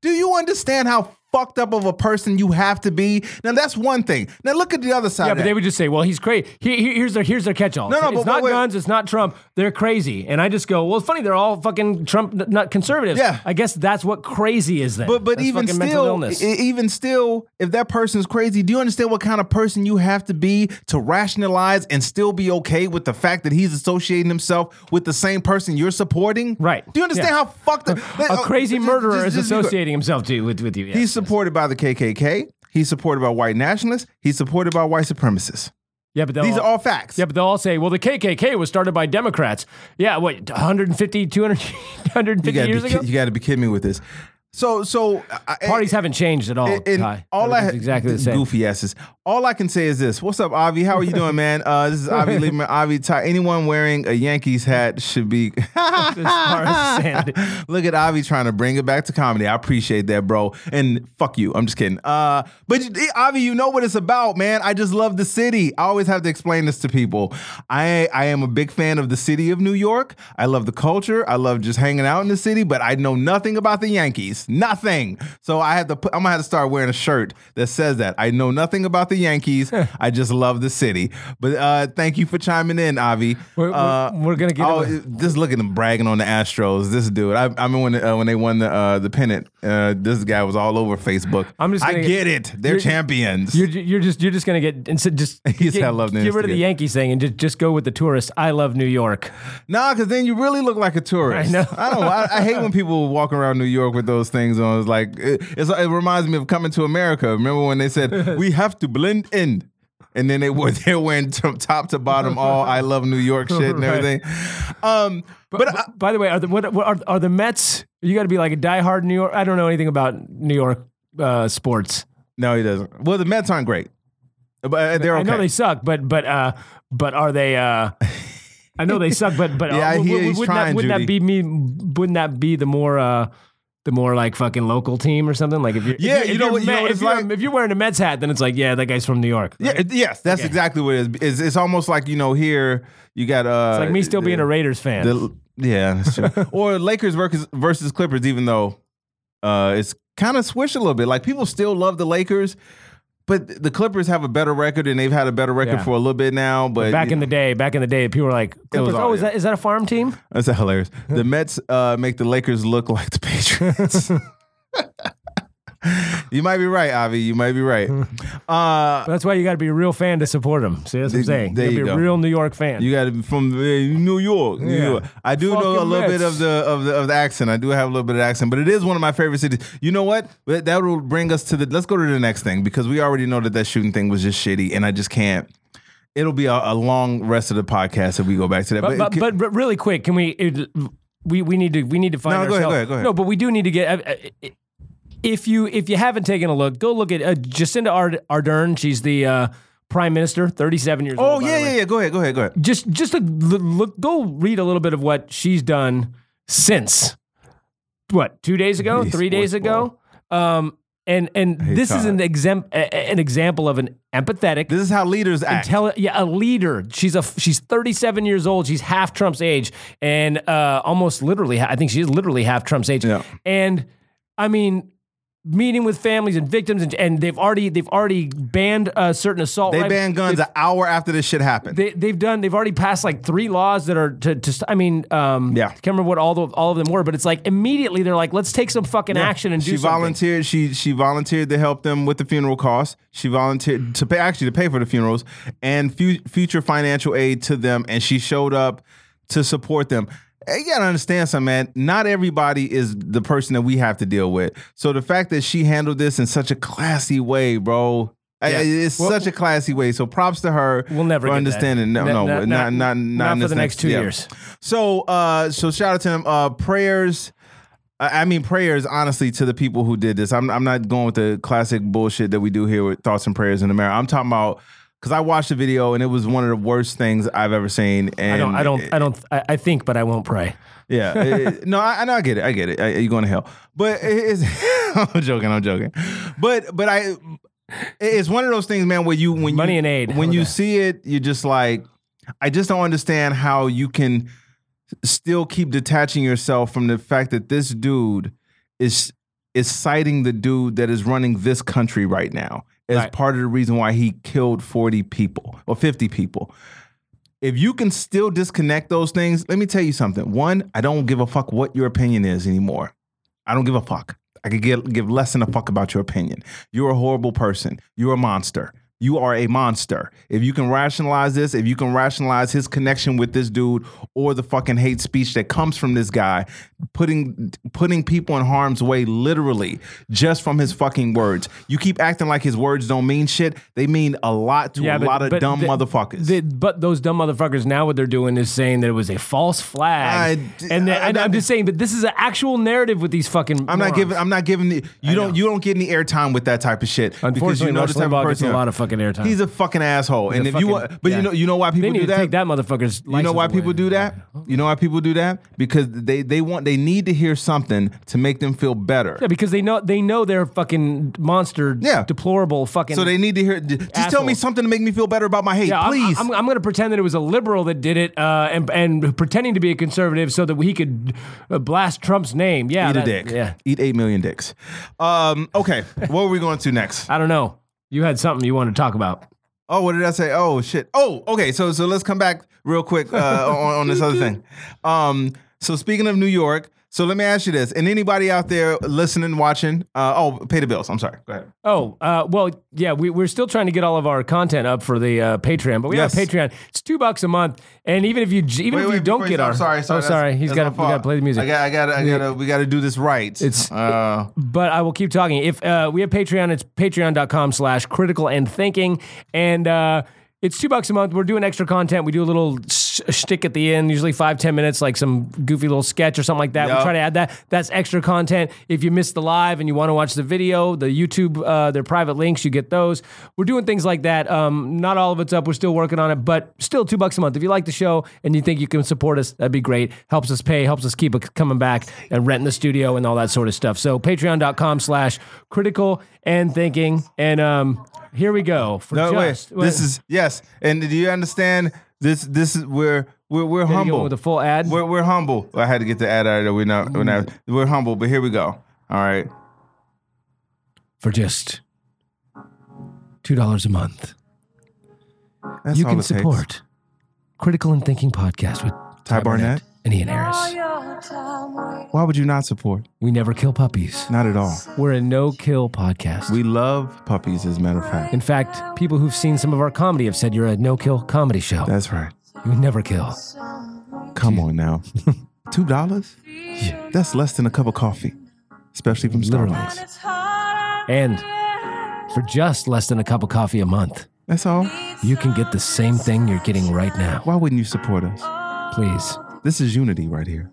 Do you understand how fucked up of a person you have to be? Now that's one thing. Now look at the other side. yeah, but they would just say, "Well, he's crazy." Here, here- here's their here's their catch-all. No, no, it's but not wait. guns. It's not Trump. They're crazy, and I just go, "Well, it's funny. They're all fucking Trump, not conservatives." Yeah. I guess that's what crazy is. Then, But but That's even still, even still, if that person's crazy, do you understand what kind of person you have to be to rationalize and still be okay with the fact that he's associating himself with the same person you're supporting? Right. Do you understand Yeah. how fucked up a oh, crazy Just- murderer just- is just be associating himself to with with you. Yes. He's supported by the KKK. He's supported by white nationalists. He's supported by white supremacists. yeah, but they'll These are all facts. Yeah, but they'll all say, well, the KKK was started by Democrats. Yeah, what, 150, 200, 150 you years be, ago? you gotta be kidding me with this. So so I- Parties uh, haven't changed at all, and Ty. all I exactly the same. Goofy asses. All I can say is this. What's up, Avi? How are you doing, man? Uh, this is Avi Lieberman. Avi, Ty. anyone wearing a Yankees hat should be. As far as Sandy. Look at Avi trying to bring it back to comedy. I appreciate that, bro. And fuck you. I'm just kidding. Uh, but Avi, you know what it's about, man. I just love the city. I always have to explain this to people. I I am a big fan of the city of New York. I love the culture. I love just hanging out in the city, but I know nothing about the Yankees. Nothing. So I have to put, I'm gonna have to start wearing a shirt that says that. I know nothing about the Yankees. I just love the city. But uh, thank you for chiming in, Avi. We're, we're- Uh, we're gonna get. Oh, him just look at him bragging on the Astros. This dude, I, I mean, when uh, when they won the uh, the pennant, uh, this guy was all over Facebook. I'm just I gonna- get it. They're you're- champions. you're, you're just you're just gonna get instead just Yes, get, I love get rid of the Yankees thing and just just go with the tourist. I love New York. nah, because then you really look like a tourist. I know. I don't. I, I hate when people walk around New York with those things on. It's like it, it's, it reminds me of coming to America. Remember when they said we have to in. And then they were they're wearing from top to bottom all I love New York shit and Right. everything. Um, but, I, By the way, are the what, what are, are the Mets? You got to be like a diehard New York. I don't know anything about New York uh, sports. no, he doesn't. Well, the Mets aren't great, but uh, they're okay. I know they suck, but but uh, but are they? Uh, I know they suck, but but uh, Yeah, I w- hear w- he's wouldn't, trying, that, wouldn't that be me? Wouldn't that be the more? Uh, the more like fucking local team or something like if you're Yeah, if you you're, know if what- you you're know what if you're, like? if you're wearing a Mets hat then it's like yeah that guy's from New York Yeah, yes, that's exactly what it is. It's, it's almost like you know here you got uh it's like me still being a Raiders fan the, yeah, that's true. or Lakers versus versus Clippers, even though uh it's kind of switched a little bit. Like people still love the Lakers, but the Clippers have a better record and they've had a better record Yeah. for a little bit now. But back in the day back in the day people were like Clippers, all- oh is that is that a farm team that's hilarious. The Mets uh make the Lakers look like the Patriots. you might be right, Avi. You might be right. Uh, that's why you got to be a real fan to support them see that's what I'm saying there you to go. be a real New York fan You got to be from uh, New York. New Yeah. York. I do know a Fucking little bit of the of the of the accent. I do have a little bit of accent, but it is one of my favorite cities. You know what? That will bring us to the. Let's go to the next thing because we already know that that shooting thing was just shitty, and I just can't. It'll be a, a long rest of the podcast if we go back to that. But, but, but, but really quick, can we? It, we we need to we need to find No, go ahead, ourselves. go ahead, go ahead. No, but we do need to get. Uh, uh, if you if you haven't taken a look, go look at uh, Jacinda Ard- Ardern. She's the uh, prime minister, thirty seven years oh old. by yeah yeah yeah. Go ahead go ahead go ahead. Just just to l- look, go read a little bit of what she's done since what two days ago, three days ago. Um, and and this is an exam an example of an empathetic. This is how leaders act. Tell yeah, a leader. She's a she's 37 years old. She's half Trump's age, and uh, almost literally, I think she's literally half Trump's age. Yeah. And I mean, meeting with families and victims, and, and they've already they've already banned uh, certain assault. they rifles. banned guns an hour after this shit happened. They, they've done. They've already passed like three laws that are to. to I mean, um, Yeah. I can't remember what all the, all of them were, but it's like immediately they're like, let's take some fucking action and do she volunteered. She she volunteered to help them with the funeral costs. She volunteered to pay actually to pay for the funerals and fu- future financial aid to them. And she showed up to support them. You gotta understand something, man. Not everybody is the person that we have to deal with. So the fact that she handled this in such a classy way, bro. Yeah. It's Well- such a classy way. So props to her We'll never for understanding. No, Not- no, not- not not not, for this the next two yeah. years. So uh so shout out to them. Uh prayers. I I mean prayers honestly to the people who did this. I'm I'm not going with the classic bullshit that we do here with thoughts and prayers in America. I'm talking about because I watched the video and it was one of the worst things I've ever seen. And I don't. I don't. I don't. I, I think, but I won't pray. yeah. it- no, I, I know. I get it. I get it. I, you're going to hell. But it's. I'm joking. I'm joking. But but I. It's one of those things, man. Where you when Money you, and aid. When you see it, you're just like, I just don't understand how you can still keep detaching yourself from the fact that this dude is is citing the dude that is running this country right now as Right. part of the reason why he killed 40 people or 50 people. If you can still disconnect those things, let me tell you something. One, I don't give a fuck what your opinion is anymore. I don't give a fuck. I could give, give less than a fuck about your opinion. You're a horrible person. You're a monster. You are a monster. If you can rationalize this, if you can rationalize his connection with this dude or the fucking hate speech that comes from this guy, putting putting people in harm's way literally just from his fucking words. You keep acting like his words don't mean shit. They mean a lot to a but- lot of dumb the- motherfuckers. the- but those dumb motherfuckers now what they're doing is saying that it was a false flag, I- and, I- and I- I'm just saying, but this is an actual narrative with these fucking. I'm not giving. I'm not giving. The, you don't. You don't get any airtime with that type of shit because you know the type of person. a lot of fucking fucking airtime. He's a fucking asshole. and a if you fucking- want, but yeah. you know, you know why they people need do to that. take that motherfucker's. you know why license people do that? You know why people do that? Because they they want they need to hear something to make them feel better. Yeah, because they know they know they're fucking monster, Yeah. deplorable fucking. So they need to hear. Just tell me something to make me feel better about my hate, Yeah, I'm- please. I'm, I'm, going to pretend that it was a liberal that did it, uh, and and pretending to be a conservative so that he could uh, blast Trump's name. Yeah, Eat that- a dick. Yeah, Eat eight million dicks. Um, okay, what are we going to next? I don't know. You had something you wanted to talk about. Oh, what did I say? Oh shit. Oh, okay. So so let's come back real quick uh, on, on this other thing. Um, so speaking of New York, so let me ask you this, and anybody out there listening, watching, uh, oh, pay the bills. I'm sorry. Go ahead. Oh, uh, well, yeah, we, we're still trying to get all of our content up for the uh, Patreon, but we Yes. have a Patreon. It's two bucks a month, and even if you even Wait, if you wait, don't get our, I'm sorry, sorry. oh sorry, he's got to we got to fault. play the music. I got, I got, I got, we got to do this right. It's- uh, but I will keep talking. If uh, we have Patreon, it's patreon.com slash critical and thinking. And uh, it's two bucks a month. We're doing extra content. We do a little sh- shtick at the end, usually five, ten minutes, like some goofy little sketch or something like that. Yep. We try to add that. That's extra content. If you missed the live and you want to watch the video, the YouTube, uh, their private links, you get those. We're doing things like that. Um, not all of it's up. We're still working on it, but still two bucks a month. If you like the show and you think you can support us, that'd be great. Helps us pay, helps us keep it coming back and renting the studio and all that sort of stuff. So patreon.com slash critical and thinking. And um, here we go. For no, just, wait. This is yes. And do you understand? This, this is we're we're we're Gotta go humble. with the full ad. We're we're humble. I had to get the ad out of there. We're not we're not mm. we're humble, but here we go. All right. for just two dollars a month. That's you can it takes. support Critical and Thinking podcast with Ty Barnett? and Ian Harris. Oh, Why would you not support? We never kill puppies. Not at all. We're a no-kill podcast. We love puppies, as a matter of fact. In fact, people who've seen some of our comedy have said you're a no-kill comedy show. That's right. You never kill. Come on now. Two dollars? Yeah. That's less than a cup of coffee, especially from Starbucks. And for just less than a cup of coffee a month, That's all. you can get the same thing you're getting right now. Why wouldn't you support us? Please. This is unity right here.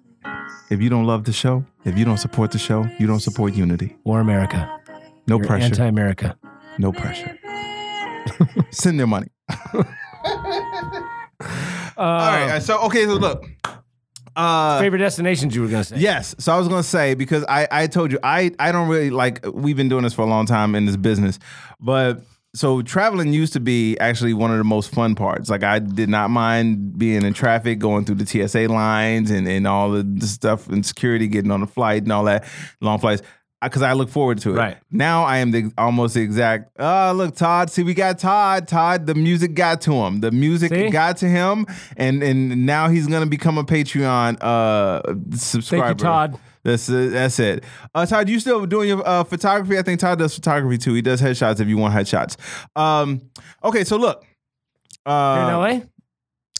If you don't love the show, if you don't support the show, you don't support unity. Or America. No You're pressure. anti-America. no pressure. Send their money. All right. So okay. So look. Uh, Favorite destinations you were to say? Yes. So I was gonna say because I I told you I I don't really like we've been doing this for a long time in this business, but so traveling used to be actually one of the most fun parts. Like I did not mind being in traffic, going through the TSA lines and and all the stuff and security, getting on the flight and all that long flights. Because I look forward to it. Right. Now I am the almost the exact. Oh, look, Todd. See, we got Todd. Todd, the music got to him. The music See? got to him, and and now he's gonna become a Patreon uh subscriber. Thank you, Todd. That's uh, that's it. Uh, Todd, you still doing your uh, photography? I think Todd does photography too. He does headshots if you want headshots. Um, okay, so look. Uh, in LA?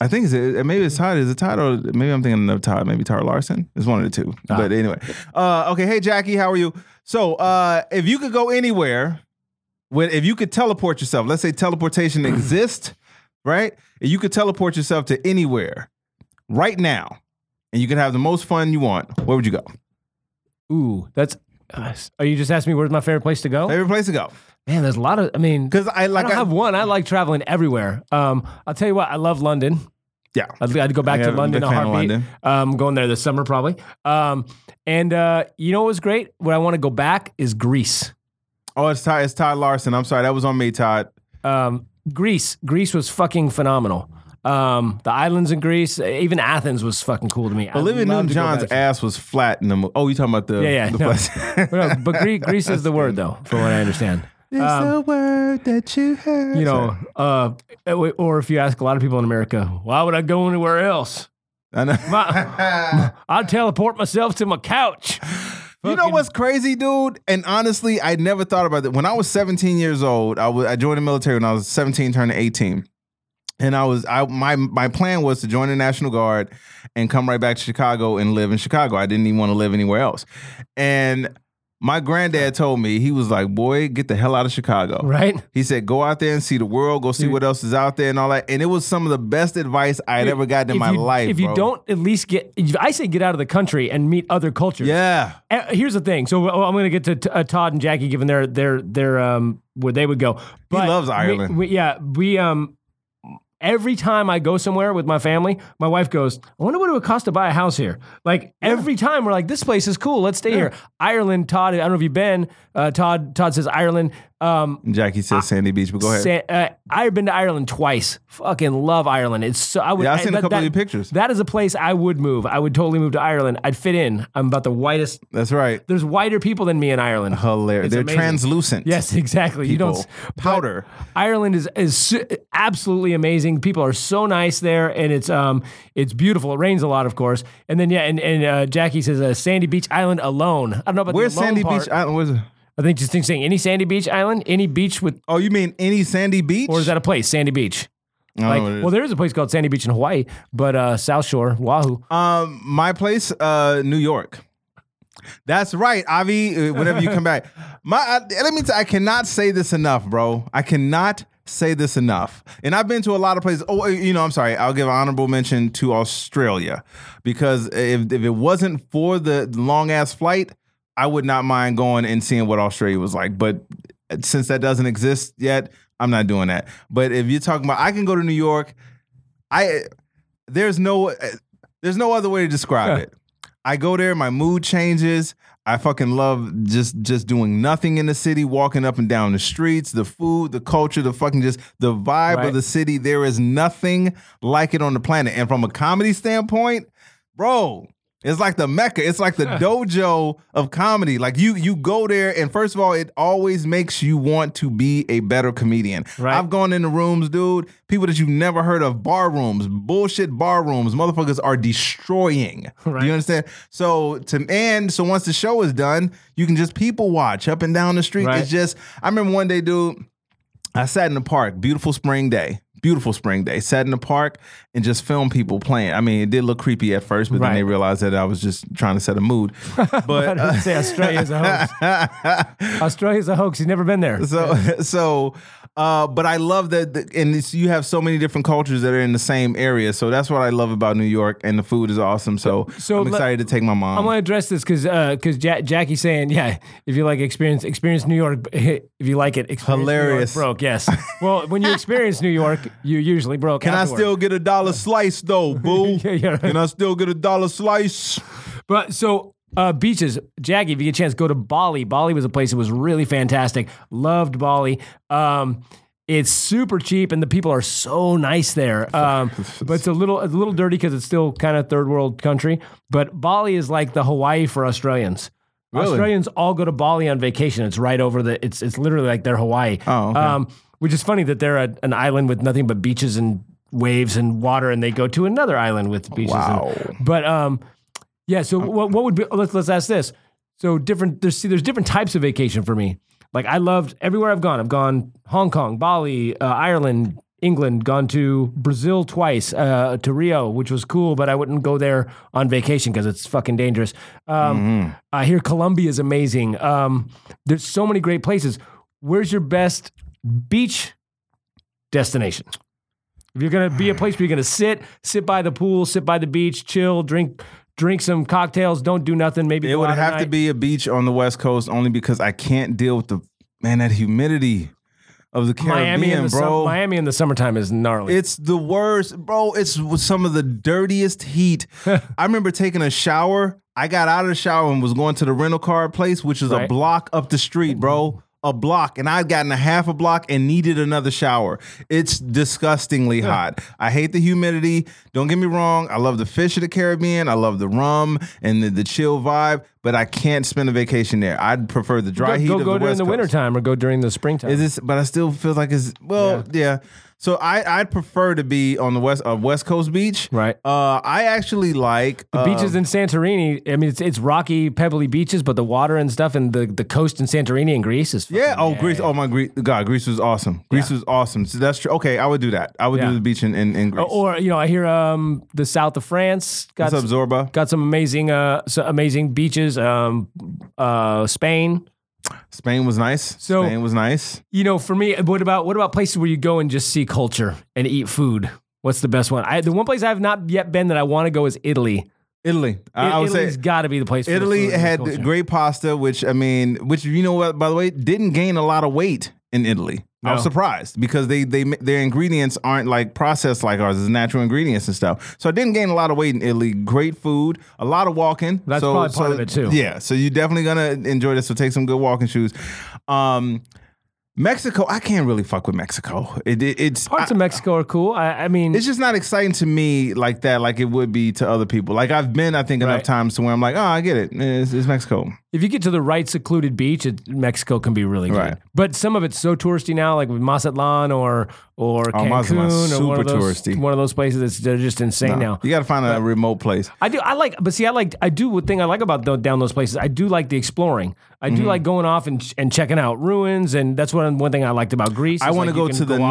I think it's uh, maybe it's Todd. Is it Todd or maybe I'm thinking of Todd? Maybe Todd Larson. It's one of the two. Ah. But anyway, uh, okay. Hey Jackie, how are you? So uh, if you could go anywhere, when if you could teleport yourself, let's say teleportation exists, right? If you could teleport yourself to anywhere right now, and you could have the most fun you want, where would you go? Ooh, that's. Uh, are you just asking me where's my favorite place to go? Favorite place to go? Man, there's a lot of. I mean, Because I I like don't I, have one. I like traveling everywhere. Um, I'll tell you what. I love London. yeah. I'd, I'd go back to London a heartbeat. London. Um, going there this summer probably. Um, and uh, you know what was great? Where I want to go back is Greece. Oh, it's Todd. It's Todd Larson. I'm sorry, that was on me, Todd. Um, Greece. Greece was fucking phenomenal. Um, the islands in Greece, even Athens was fucking cool to me. Olivia go Newton-John's ass was flat in the. Mo- oh, you talking about the? Yeah, yeah, The no. place. But, no, but Greece, Greece is the word though, from what I understand. It's Um, the word that you heard. You know, uh, or if you ask a lot of people in America, why would I go anywhere else? I know. My- I'd teleport myself to my couch. You know what's crazy, dude? And honestly, I never thought about it. When I was 17 years old, I was I joined the military when I was 17, turning 18. And I was I my my plan was to join the National Guard and come right back to Chicago and live in Chicago. I didn't even want to live anywhere else. And my granddad told me, he was like, boy, get the hell out of Chicago. Right? He said, go out there and see the world, go see Dude. what else is out there and all that. And it was some of the best advice I had ever gotten in my you- life. If you don't at least get, if I say get out of the country and meet other cultures. Yeah. Here's the thing. So uh, I'm going to get to uh, Todd and Jackie giving their their their um where they would go. But loves we- Ireland. we- yeah, we um. Every time I go somewhere with my family, my wife goes, I wonder what it would cost to buy a house here. Like every time we're like, this place is cool. Let's stay here. Ireland, Todd, I don't know if you've been. Uh, Todd, Todd says Ireland. Um, Jackie says Sandy Beach, but go ahead. Sa- uh, I've been to Ireland twice. Fucking love Ireland. It's so I would. Yeah, I've I- seen a that- couple of your pictures. That is a place I would move. I would totally move to Ireland. I'd fit in. I'm about the whitest. That's right. There's whiter people than me in Ireland. Hilarious. It's They're amazing. translucent. Yes, exactly. You don't powder. Ireland is is absolutely amazing. People are so nice there, and it's um it's beautiful. It rains a lot, of course. And then yeah, and, and uh, Jackie says uh, Sandy Beach Island alone. I don't know about Where's the alone Sandy part. Beach Island? Where's it? I think just think saying any Sandy Beach Island, any beach with, Oh, you mean any Sandy Beach? or is that a place? Sandy Beach. I don't Like, know what it is. well, there is a place called Sandy Beach in Hawaii, but uh, South Shore, Oahu. Um, my place, uh, New York. That's right, Avi. uh, Whenever you come back, my I, let me. T- I cannot say this enough, bro. I cannot say this enough. And I've been to a lot of places. Oh, you know, I'm sorry. I'll give honorable mention to Australia because if if it wasn't for the long ass flight, I would not mind going and seeing what Australia was like. But since that doesn't exist yet, I'm not doing that. But if you're talking about, I can go to New York. I there's no there's no other way to describe Yeah. it. I go there, my mood changes. I fucking love just just doing nothing in the city, walking up and down the streets, the food, the culture, the fucking just the vibe Right. of the city. There is nothing like it on the planet. And from a comedy standpoint, bro, it's like the mecca. It's like the dojo of comedy. Like you you go there and first of all, it always makes you want to be a better comedian. Right. I've gone into rooms, dude, people that you've never heard of, bar rooms, bullshit bar rooms, motherfuckers are destroying. Right. You understand? So to and so once the show is done, you can just people watch up and down the street. Right. It's just I remember one day, dude, I sat in the park, beautiful spring day. Beautiful spring day. Sat in the park and just filmed people playing. I mean, it did look creepy at first, but Right. then they realized that I was just trying to set a mood. I But didn't say Australia's a hoax. Australia's a hoax. He's never been there. so so uh but i love that the, and it's, you have so many different cultures that are in the same area so that's what i love about new york and the food is awesome so, So i'm let- excited to take my mom I'm gonna address this because because ja- Jackie's saying yeah if you like experience experience New York if you like it experience Hilarious. New York broke yes well when you experience New York you usually broke can i still get a dollar slice though boo Yeah, yeah. can i still get a dollar slice But so uh, beaches, Jackie, if you get a chance, go to Bali. Bali was a place that was really fantastic. Loved Bali. Um, it's super cheap and the people are so nice there. Um, but it's a little it's a little dirty because it's still kind of third world country. But Bali is like the Hawaii for Australians. Really? Australians all go to Bali on vacation. It's right over the. It's it's literally like their Hawaii. Oh, okay. um, which is funny that they're a, an island with nothing but beaches and waves and water, and they go to another island with beaches. and- Wow. but um, yeah. So what what would be? Let's let's ask this. So different. There's see, there's different types of vacation for me. Like I loved everywhere I've gone. I've gone Hong Kong, Bali, uh, Ireland, England. Gone to Brazil twice. Uh, to Rio, which was cool, but I wouldn't go there on vacation because it's fucking dangerous. Um, I hear Colombia is amazing. Um, there's so many great places. Where's your best beach destination? If you're gonna be a place where you're gonna sit, sit by the pool, sit by the beach, chill, drink, drink some cocktails, don't do nothing. Maybe it would have to be a beach on the west coast only because i can't deal with the man that humidity of the caribbean Miami the bro sum- Miami in the summertime is gnarly. It's the worst, bro. It's some of the dirtiest heat. I remember taking a shower. I got out of the shower and was going to the rental car place, which is a block up the street, bro. A block, and I'd gotten a half a block and needed another shower. It's disgustingly hot. I hate the humidity. Don't get me wrong. I love the fish of the Caribbean. I love the rum and the, the chill vibe, but I can't spend a vacation there. I'd prefer the dry go heat go, go the during West the wintertime or go during the springtime. Is this? But I still feel like it's well, yeah. So I I'd prefer to be on the west uh, West Coast beach. Right. Uh, I actually like uh, beaches in Santorini. I mean, it's it's rocky, pebbly beaches, but the water and stuff and the, the coast in Santorini and Greece is Yeah. Oh, Greece. Oh my Greece. God, Greece was awesome. Greece was awesome. So that's true. Okay, I would do that. I would Yeah. do the beach in in, in Greece. Or you know, I hear um the south of France got What's up, Zorba? got some amazing uh some amazing beaches. Um, uh, Spain. Spain was nice. So- Spain was nice. You know, for me, what about what about places where you go and just see culture and eat food? What's the best one? I, the one place I've not yet been that I want to go is Italy. Italy. I, I would Italy's say got to be the place. For the Italy food had great pasta, which I mean, which you know what, by the way, didn't gain a lot of weight in Italy. I was surprised because they they their ingredients aren't like processed like ours. It's natural ingredients and stuff. So I didn't gain a lot of weight in Italy. Great food, a lot of walking. That's so, probably part so- of it, too. Yeah, so you're definitely gonna enjoy this. So take some good walking shoes. Um, Mexico, I can't really fuck with Mexico. It, it- it's Parts I- of Mexico are cool. I, I mean, it's just not exciting to me like that, like it would be to other people. Like I've been, I think, enough Right. times to where I'm like, oh, I get it. It's, it's Mexico. If you get to the right secluded beach, it, Mexico can be really good. Right. But some of it's so touristy now, like with Mazatlan or or Oh, Cancun or one of those touristy. one of those places that's they're just insane now. You got to find a remote place. I do. I like, but see, I like. I do. One thing I like about tho- down those places. I do like the exploring. I Mm-hmm. do like going off and and checking out ruins, and that's one one thing I liked about Greece. I want like, to go to the and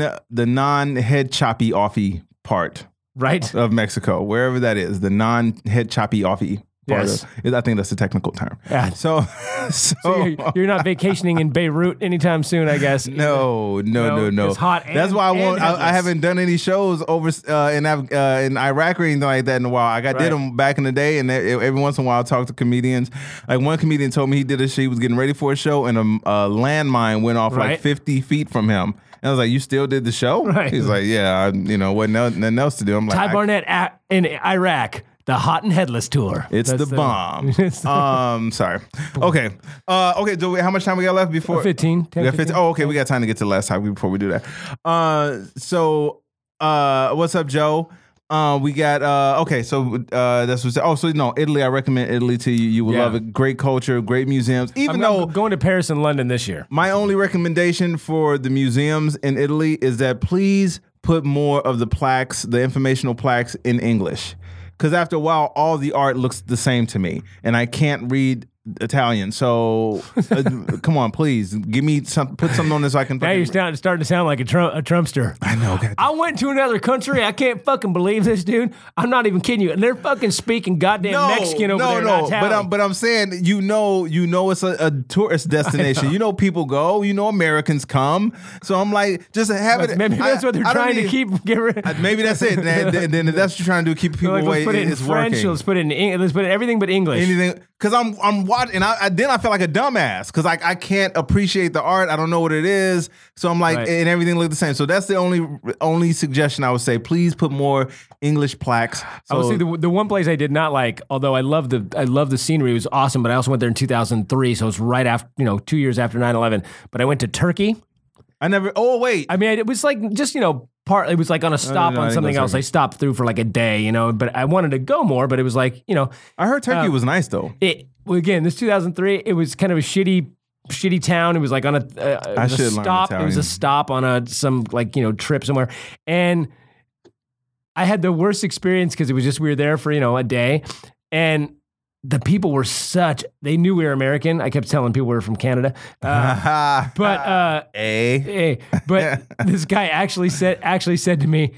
non the non head choppy offy part right. of Mexico, wherever that is, the non head choppy offy. Yes. I think that's the technical term. Yeah. So, so, You're, you're not vacationing in Beirut anytime soon, I guess. No, no, No, no, no. it's hot That's why I and want. I, I haven't done any shows over uh, in uh, in Iraq or anything like that in a while. I Right. did them back in the day, and every once in a while I talk to comedians. Like one comedian told me he did a show. He was getting ready for a show, and a, a landmine went off like fifty feet from him. And I was like, "You still did the show?" Right. He's like, "Yeah, I, you know, what nothing else to do." I'm like, Ty Barnett at, in Iraq, the hot and headless tour. It's That's the bomb. Um, sorry. Okay. Uh, okay. Do we, how much time we got left before? 15, 10, We got 15. 15. Oh, okay. We got time to get to the last topic before we do that. Uh, so, uh, what's up, Joe? Uh, we got uh, okay. So uh, that's what's oh, so no, Italy. I recommend Italy to you. You will Yeah. love it. Great culture, great museums. Even I'm, though I'm going to Paris and London this year. my only recommendation for the museums in Italy is that please put more of the plaques, the informational plaques in English. Because after a while, all the art looks the same to me, and I can't read Italian. So uh, come on, please give me some, put something on this so I can. Now you're fucking- starting, to sound like a, Trump, a Trumpster. I know. God. I went to another country. I can't fucking believe this, dude. I'm not even kidding you. And they're fucking speaking goddamn Mexican over no, there. no, not but I'm but I'm saying you know you know it's a, a tourist destination. You know people go. You know Americans come. So I'm like just have it. Maybe that's I- what they're I trying to keep. Get rid. Maybe that's it. And then, then that's what you're trying to do, keep people Like, away. let's put it in it's French. working. Let's put it in English. Let's put it everything but English. Anything because I'm I'm watching and I, I then I feel like a dumbass because like I can't appreciate the art. I don't know what it is. So I'm like Right. and everything look the same. So that's the only only suggestion I would say. Please put more English plaques. So I would say the, the one place I did not like, although I love the I love the scenery, it was awesome. But I also went there in 2003, so it was right after you know two years after 9/11. But I went to Turkey. I never. Oh wait. I mean, it was like just you know part. It was like on a stop no, I on something else. I stopped through for like a day, you know. But I wanted to go more, but it was like you know, I heard Turkey uh, was nice though. it well, again this 2003. It was kind of a shitty. Shitty town. It was like on a, uh, it I was a should learn stop. It was a stop on a some like you know trip somewhere, and I had the worst experience because it was just we were there for you know a day, and the people were such. They knew we were American. I kept telling people we were from Canada, uh, but uh, a hey, but this guy actually said actually said to me,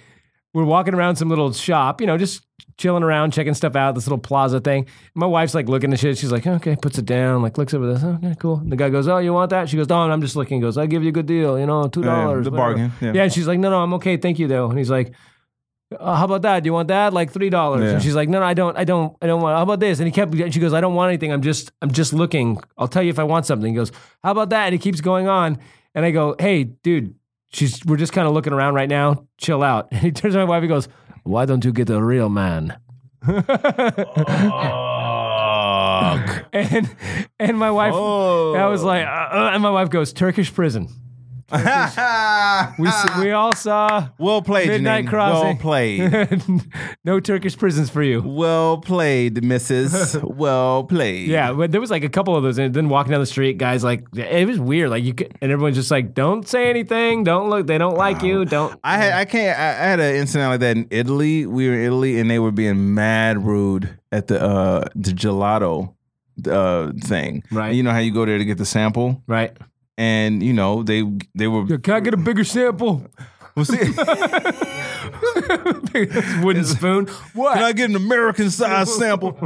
"We're walking around some little shop, you know, just chilling around, checking stuff out, this little plaza thing." My wife's like looking at shit. She's like, "Okay," puts it down, like looks over this. Okay, cool. And the guy goes, "Oh, you want that?" She goes, "No, I'm just looking." He goes, "I'll give you a good deal, you know, two dollars." the bargain, yeah. yeah. And she's like, "No, no, I'm okay, thank you, though." And he's like. Uh, how about that? Do you want that? Like three dollars? Yeah. And she's like, no, no, I don't, I don't, I don't want. How about this? And he kept. And she goes, I don't want anything. I'm just, I'm just looking. I'll tell you if I want something. He goes, how about that? And he keeps going on. And I go, hey, dude, she's, we're just kind of looking around right now. Chill out. And he turns to my wife. He goes, why don't you get a real man? and and my wife, I was like, uh, uh, and my wife goes, Turkish prison. We we all saw well played, Midnight Janine. Crossing. Well played. no Turkish prisons for you. well played, Mrs. well played. Yeah, but there was like a couple of those, and then walking down the street, guys like it was weird. Like you, could, and everyone's just like, "Don't say anything. Don't look. They don't like you. Don't." I had I can't I, I had an incident like that in Italy. We were in Italy and they were being mad rude at the uh the gelato uh thing. Right. You know how you go there to get the sample Right? And you know they they were Can I get a bigger sample? well, see, Wooden spoon. What? Can I get an American size sample?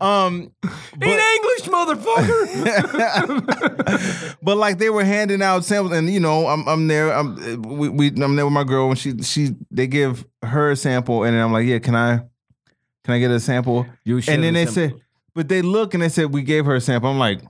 Um Eat English, motherfucker. but like they were handing out samples, and you know, I'm I'm there, I'm we, we I'm there with my girl, and she she they give her a sample, and then I'm like, yeah, can I can I get a sample? You and then they said, but they look and they said we gave her a sample. I'm like,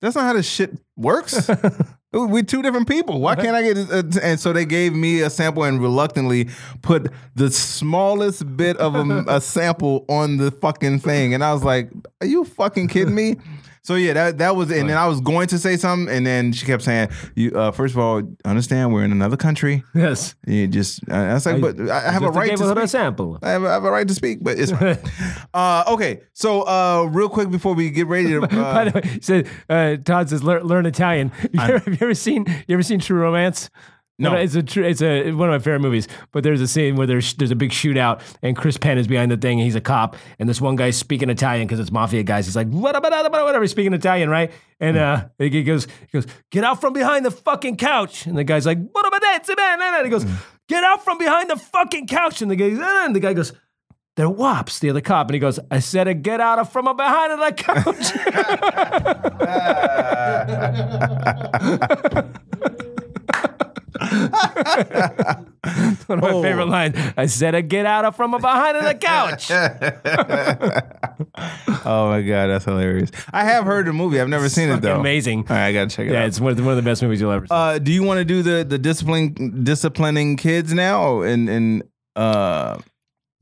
that's not how this shit works. we two different people. Why can't I get? A, and so they gave me a sample and reluctantly put the smallest bit of a, a sample on the fucking thing, and I was like, "Are you fucking kidding me?" So yeah, that that was, and then I was going to say something, and then she kept saying, "You uh, first of all, understand we're in another country. Yes. You just." I was like, "But I have a right to speak. sample. I have, I have a right to speak, but it's fine." uh, okay, so uh, real quick before we get ready to, By uh, the way, said uh, Todd says learn, learn Italian. You ever, have you ever seen you ever seen True Romance? No. it's a true. It's a one of my favorite movies. But there's a scene where there's there's a big shootout and Chris Penn is behind the thing. and He's a cop, and this one guy's speaking Italian because it's mafia guys. He's like whatever, whatever, he's speaking Italian, right? And uh, he goes, he goes, get out from behind the fucking couch. And the guy's like, what about that? And he goes, get out from behind the fucking couch. And the guy, and the guy goes. They're wops, the other cop. And he goes, I said to get out of from behind the couch. One of my Oh. favorite lines. I said I get out of from behind the couch. oh my god, that's hilarious. I have heard the movie. I've never seen it though. Amazing. Right, I gotta check it Yeah, out. it's one of, the, one of the best movies you'll ever see. Uh, do you want to do the the discipline disciplining kids now and and uh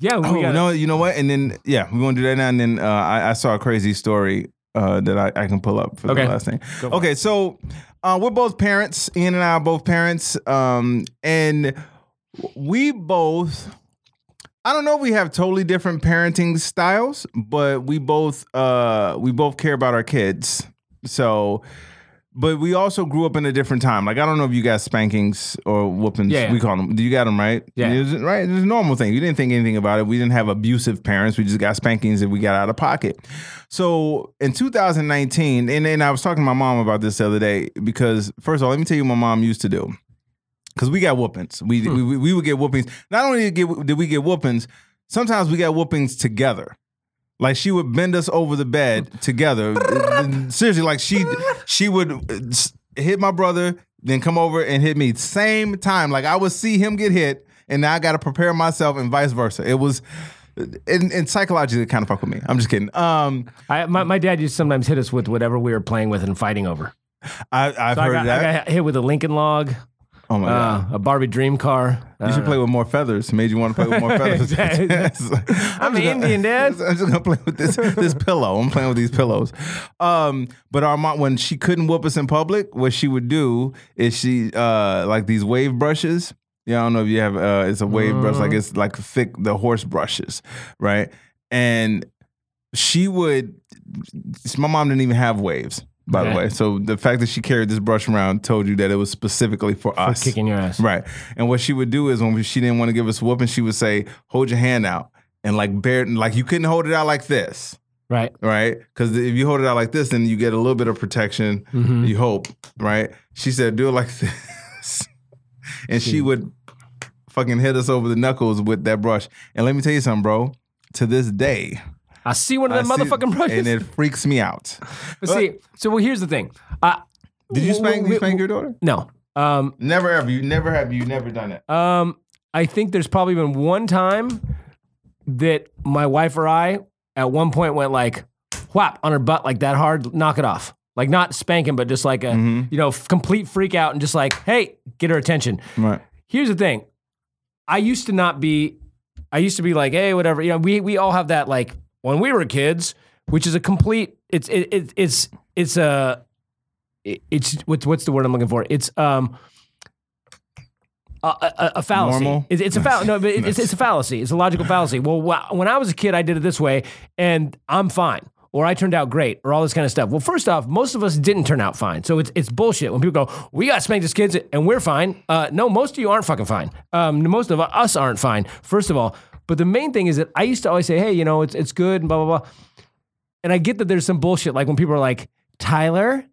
yeah, we oh got no you know what and then yeah we want to do that now and then uh, I, I saw a crazy story uh, that I, I can pull up for Okay. the last thing. Okay, so uh, we're both parents. Ian and I are both parents, um, and we both. I don't know if we have totally different parenting styles, but we both uh, we both care about our kids. So, but we also grew up in a different time. Like I don't know if you got spankings or whoopings. Yeah, yeah. We call them. Do you got them right? Yeah. It was- right. It's a normal thing. You didn't think anything about it. We didn't have abusive parents. We just got spankings that we got out of pocket. So in 2019, and, and I was talking to my mom about this the other day because first of all, let me tell you what my mom used to do. Because we got whoopings. We, Hmm. we we would get whoopings. Not only did, get, did we get whoopings, sometimes we got whoopings together. Like she would bend us over the bed together. Seriously, like she she would hit my brother, then come over and hit me same time. Like I would see him get hit, and now I got to prepare myself, and vice versa. It was, and, and psychologically, it kind of fuck with me. I'm just kidding. Um, I, my, my dad used to sometimes hit us with whatever we were playing with and fighting over. I, I've So I heard got, that. I got hit with a Lincoln log, oh my god. uh, a Barbie dream car. You should play with more feathers. Made you want to play with more feathers. I'm just gonna- Indian, Dad. I'm just gonna play with this this pillow. I'm playing with these pillows. Um, but our mom, when she couldn't whoop us in public, what she would do is she uh like these wave brushes. Yeah, I don't know if you have. Uh, it's a wave brush, like it's like thick the horse brushes, right? And she would. My mom didn't even have waves, by the way. So the fact that she carried this brush around told you that it was specifically for, For us. kicking your ass. Right. And what she would do is when she didn't want to give us a whooping, she would say, "Hold your hand out." And like bear, like you couldn't hold it out like this, Right. right? Because if you hold it out like this, then you get a little bit of protection. Mhm. You hope, right? She said, "Do it like this," and she would fucking hit us over the knuckles with that brush. And let me tell you something, bro. To this day, I see one of I them see- motherfucking brushes. and it freaks me out. But see, so well, here's the thing. Uh, Did you spank? you spank your daughter? No. Um, Never ever. You never have. You never done it. um, I think there's probably been one time that my wife or I at one point went like whap on her butt like that hard, knock it off. Like not spanking, but just like a Mhm. you know f- complete freak out and just like hey, get her attention. Right. Here's the thing. I used to not be I used to be like, hey, whatever. You know, we we all have that like when we were kids, which is a complete it's it, it it's it's a it's what's what's the word I'm looking for? It's um a, a, a fallacy. Normal? It's, it's a fallacy. No, but it- it's, it's a fallacy. It's a logical fallacy. Well, when I was a kid, I did it this way, and I'm fine, or I turned out great, or all this kind of stuff. Well, first off, most of us didn't turn out fine, so it's it's bullshit when people go, "We got spanked as kids, and we're fine." Uh, no, most of you aren't fucking fine. Um, most of us aren't fine. First of all, but the main thing is that I used to always say, "Hey, you know, it's it's good," and blah blah blah. And I get that there's some bullshit, like when people are like, "Tyler."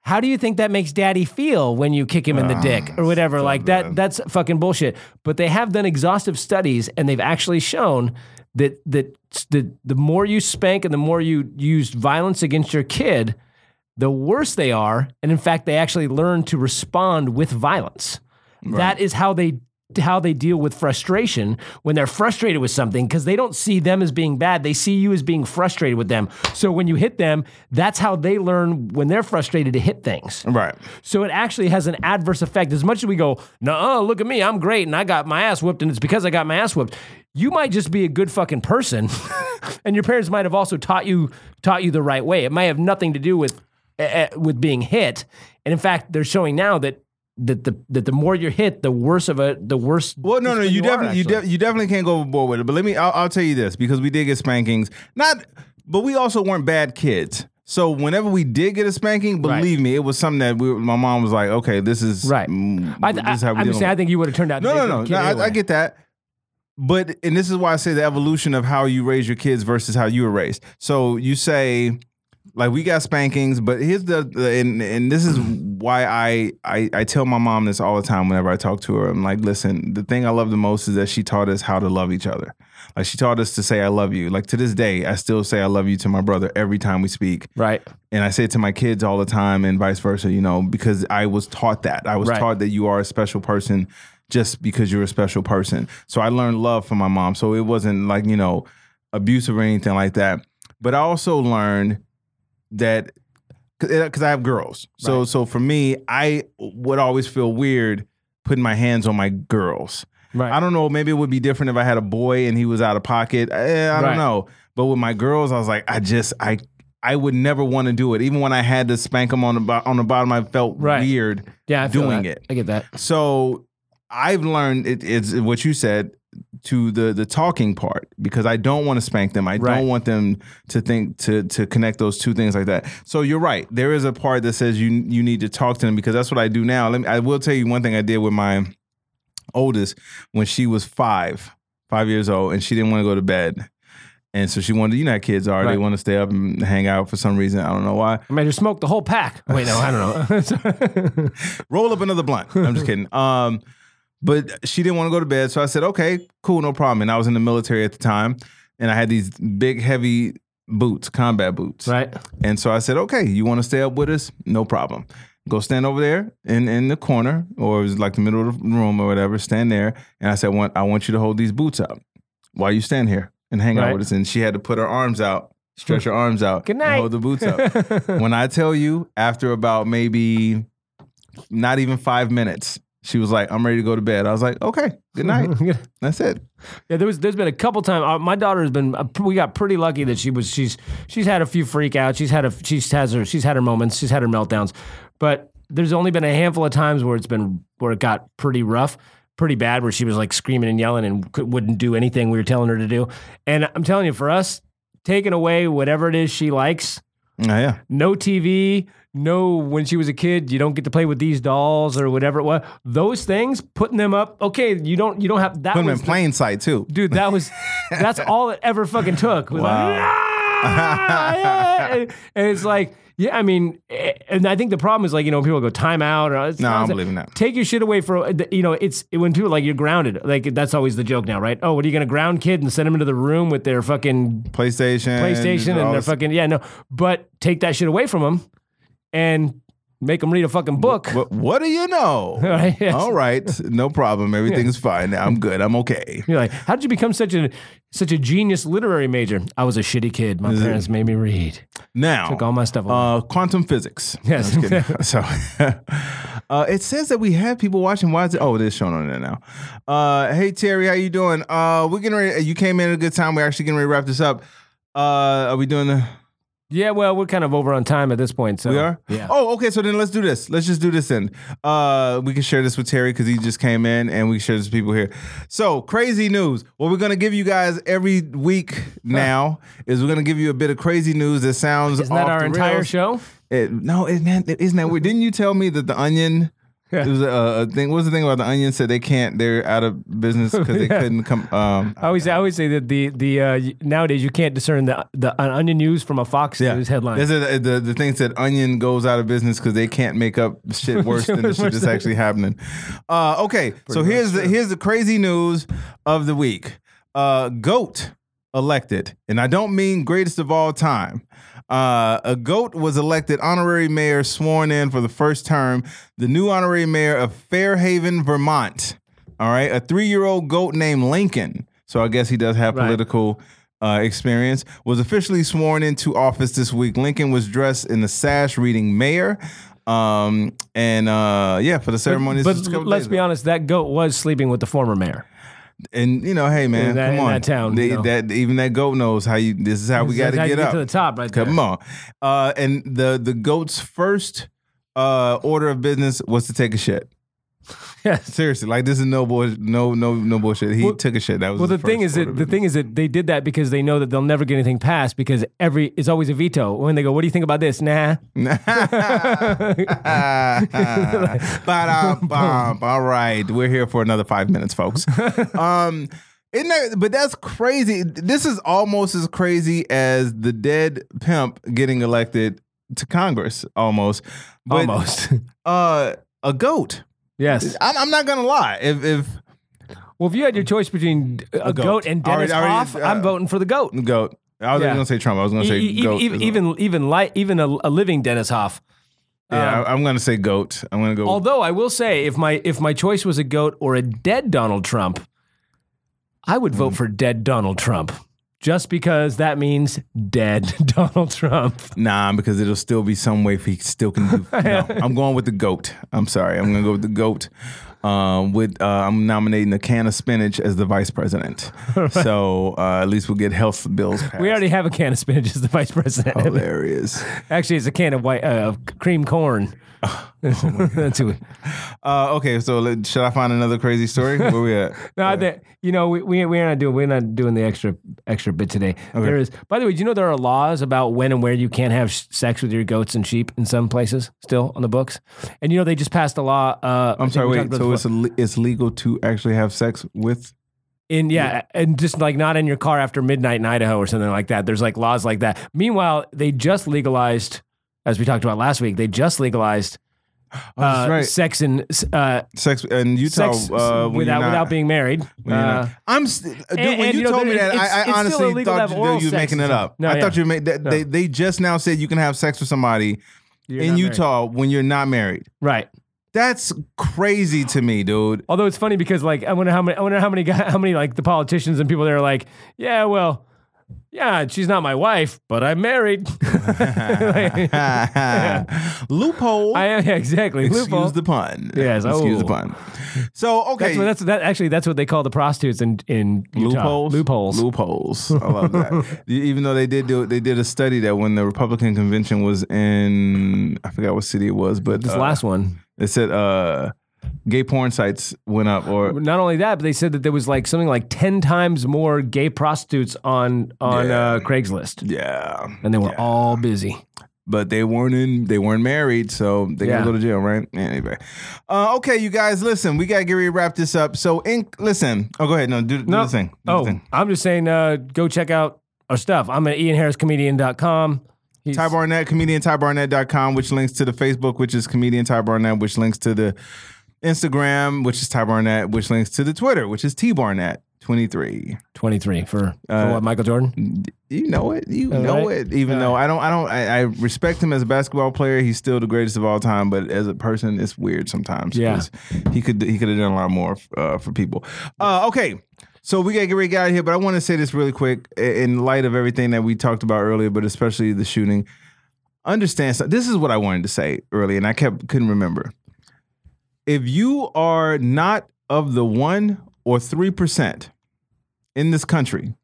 How do you think that makes daddy feel when you kick him in the ah, dick or whatever? Like that that's fucking bullshit. But they have done exhaustive studies and they've actually shown that that the the more you spank and the more you use violence against your kid, the worse they are. And in fact, they actually learn to respond with violence. That is how they how they deal with frustration when they're frustrated with something because they don't see them as being bad. They see you as being frustrated with them. So when you hit them, that's how they learn when they're frustrated to hit things. Right. So it actually has an adverse effect. As much as we go, no, look at me, I'm great, and I got my ass whooped, and it's because I got my ass whooped. You might just be a good fucking person, and your parents might have also taught you taught you the right way. It might have nothing to do with uh, with being hit. And in fact, they're showing now that that the that the more you're hit, the worse of a the worse. Well, no, no, you, are, definitely you, de- you definitely can't go overboard with it. But let me, I'll, I'll tell you this because we did get spankings. Not, but we also weren't bad kids. So whenever we did get a spanking, Right. believe me, it was something that we, my mom was like, okay, this is Right. mm, I, this I, is how we I'm saying, I think you would have turned out. No, no, no, no. kid I, I get that. But and this is why I say the evolution of how you raise your kids versus how you were raised. So you say, like we got spankings, but here's the, the and and this is why I, I I tell my mom this all the time whenever I talk to her. I'm like, listen, the thing I love the most is that she taught us how to love each other. Like she taught us to say I love you. Like to this day, I still say I love you to my brother every time we speak Right. and I say it to my kids all the time and vice versa, you know, because I was taught that. I was Right. taught that you are a special person just because you're a special person. So I learned love from my mom. So it wasn't like, you know, abusive or anything like that. But I also learned that because I have girls. So Right. so for me, I would always feel weird putting my hands on my girls. Right. I don't know. Maybe it would be different if I had a boy and he was out of pocket. Eh, I Right. don't know. But with my girls, I was like, I just, I, I would never want to do it. Even when I had to spank them on the bo- on the bottom, I felt Right. weird. yeah, I doing it. I get that. So I've learned it, it's what you said to the the talking part because I don't want to spank them. I Right. don't want them to think to to connect those two things like that. So you're right. There is a part that says you you need to talk to them because that's what I do now. Let me. I will tell you one thing I did with my oldest when she was five, five years old, and she didn't want to go to bed. And so she wanted, you know how kids are. They want to stay up and hang out for some reason. I don't know why. I might just smoke the whole pack. Wait, no, I don't know. roll up another blunt. I'm just kidding. Um, but she didn't want to go to bed, so I said, "Okay, cool, no problem." And I was in the military at the time, and I had these big, heavy boots, combat boots. right. And so I said, "Okay, you want to stay up with us? No problem. Go stand over there in in the corner, or it was like the middle of the room or whatever. Stand there." And I said, "Want I want you to hold these boots up while you stand here and hang out with us." And she had to put her arms out, stretch her arms out, Good night. hold the boots up when I tell you, after about maybe not even five minutes, she was like, "I'm ready to go to bed." I was like, "Okay, good night." That's it. Yeah, there was there's been a couple times. Uh, my daughter has been. Uh, we got pretty lucky that she was. She's she's had a few freak outs. She's had a she's has her she's had her moments. She's had her meltdowns, but there's only been a handful of times where it's been where it got pretty rough, pretty bad, where she was like screaming and yelling and could, wouldn't do anything we were telling her to do. And I'm telling you, for us, taking away whatever it is she likes, Yeah, yeah. no TV, no when she was a kid, you don't get to play with these dolls or whatever it was. Those things, putting them up, okay, you don't you don't have that Put them in the- plain sight too. dude that was that's all it ever fucking took was like, Wow. "Ah!" Yeah. and, and it's like yeah i mean eh, and i think the problem is like you know people go time out or No, I don't nonsense. believe in that. take your shit away for you know it's when people like you're grounded like that's always the joke now right oh what are you gonna ground kid and send them into the room with their fucking PlayStation, playstation and their fucking yeah no but take that shit away from them and make them read a fucking book What, what do you know? Right, yes. All right, no problem. Everything's fine. I'm good. I'm okay. You're like, how did you become such a such a genius literary major? I was a shitty kid. My parents made me read. Now, Took all my stuff away. uh, quantum physics. Yes. Kidding. so, uh, it says that we have people watching. Why is it? Oh, it is showing on there now. Uh, hey Terry, how you doing? Uh, we're getting ready. You came in at a good time. We're actually getting ready to wrap this up. Uh, are we doing the? Yeah, well, we're kind of over on time at this point. So We are? Yeah. Oh, okay. So then let's do this. Let's just do this then. Uh, we can share this with Terry because he just came in and we can share this with people here. So, crazy news. What we're going to give you guys every week now is we're going to give you a bit of crazy news that sounds like. Isn't that our entire rails. show? It, no, it, man, isn't that weird? Didn't you tell me that the Onion? Yeah. It was a, a thing. What was the thing about the Onion? Said they can't. They're out of business because they Yeah. couldn't come. Um, I always, I always say that the the uh, nowadays you can't discern the the an Onion News from a Fox News headline. There's a, the the thing said Onion goes out of business because they can't make up shit worse than the shit that's actually happening. Uh, okay, so here's the here's the crazy news of the week. Uh, Goat elected, and I don't mean greatest of all time. Uh, a goat was elected honorary mayor, sworn in for the first term. The new honorary mayor of Fair Haven, Vermont. All right, a three-year-old goat named Lincoln. So I guess he does have Right. political uh, experience. Was officially sworn into office this week. Lincoln was dressed in the sash, reading "Mayor." Um, and uh, yeah, for the ceremony. But couple let's be honest, that goat was sleeping with the former mayor. And you know, hey man, that- come on, that town, They- you know. that even that goat knows how you. This is how we got to get up. to the top right there. Come on. Uh, and the the goat's first uh, order of business was to take a shit. Yes. Seriously, like this is no bull, no no no bullshit. He Well- took a shit. That was Well, the thing is that the thing is that they did that because they know that they'll never get anything passed because every it's always a veto. When they go, "What do you think about this?" Nah. business. Ba-dum-bum. All right, we're here for another five minutes, folks. Um, isn't that, but that's crazy. This is almost as crazy as the dead pimp getting elected to Congress, almost. But, Almost. Uh, a goat. Yes. I'm, I'm not gonna lie. If if Well, if you had your choice between a, goat. goat. and Already- Dennis already, Hof, uh, I'm voting for the goat. goat, I was Yeah. gonna say Trump. I was gonna say e- goat. even as well. even even li- even a, a living Dennis Hof. yeah, um, I, am gonna say goat. I'm gonna go. Although I will say, if my if my choice was a goat or a dead Donald Trump, I would Hmm. vote for dead Donald Trump, just because that means dead Donald Trump. Nah, because it'll still be some way if he still can do. No, I'm going with the goat. I'm sorry. I'm gonna go with the goat. Um, with uh, I'm nominating a can of spinach as the vice president. So uh, at least we'll get health bills passed. We already have a can of spinach as the vice president. hilarious. Actually, it's a can of white uh, cream corn. Who. Uh, okay, so let, should I find another crazy story? Where we at? No, I think you know we we we're not doing we're not doing the extra extra bit today. There is. By the way, do you know there are laws about when and where you can't have sex with your goats and sheep in some places still on the books? And you know they just passed a law. Uh, I'm sorry. Wait. So it's it's legal to actually have sex with? in yeah, and just like not in your car after midnight in Idaho or something like that. There's like laws like that. Meanwhile, they just legalized, as we talked about last week, they just legalized Oh, uh, right. sex in uh, Sex in Utah sex uh, without not- without being married. when Uh, I'm st- dude, when and, you, you know, told me that, I, I honestly thought you, you were making it up. No, I yeah. thought you made that. They, they just now said you can have sex with somebody You're in not married. Utah when you're not married. right? That's crazy to me, dude. Although it's funny because like I wonder how many I wonder how many guy, how many like the politicians and people there are like, yeah, well, yeah, she's not my wife, but I'm married. Like, Loophole. I am yeah, exactly. Excuse Loophole. the pun. Yes, Excuse the oh. pun. So okay. That's what that's that actually that's what they call the prostitutes in in Utah. Loopholes. Loopholes. Loopholes. I love that. Even though they did do they did a study that when the Republican convention was in I forgot what city it was, but This uh, last one. it said uh, gay porn sites went up or Not only that, but they said that there was like something like ten times more gay prostitutes on on Yeah. uh, Craigslist, yeah. and they were all busy. but they weren't in they weren't married so they Yeah. gotta go to jail right anyway uh, okay you guys listen we gotta get ready to wrap this up so in listen oh go ahead no do, do No. the thing do the Oh, thing. I'm just saying, uh, go check out our stuff. I'm at ianharriscomedian.com. He's, Ty Barnett, comedian TyBarnett.com, which links to the Facebook, which is comedian Ty Barnett, which links to the Instagram, which is Ty Barnett, which links to the Twitter, which is T Barnett 23. 23 for, for Uh, what, Michael Jordan? You know it. You All know right. it. Even All though I don't, I don't, I, I respect him as a basketball player. He's still the greatest of all time. But as a person, it's weird sometimes. Yeah. He could, he could have done a lot more uh, for people. Uh, okay. So we gotta get ready to get out of here. But I want to say this really quick in light of everything that we talked about earlier, but especially the shooting. Understand. So this is what I wanted to say earlier, and I kept couldn't remember. If you are not of the one or three percent in this country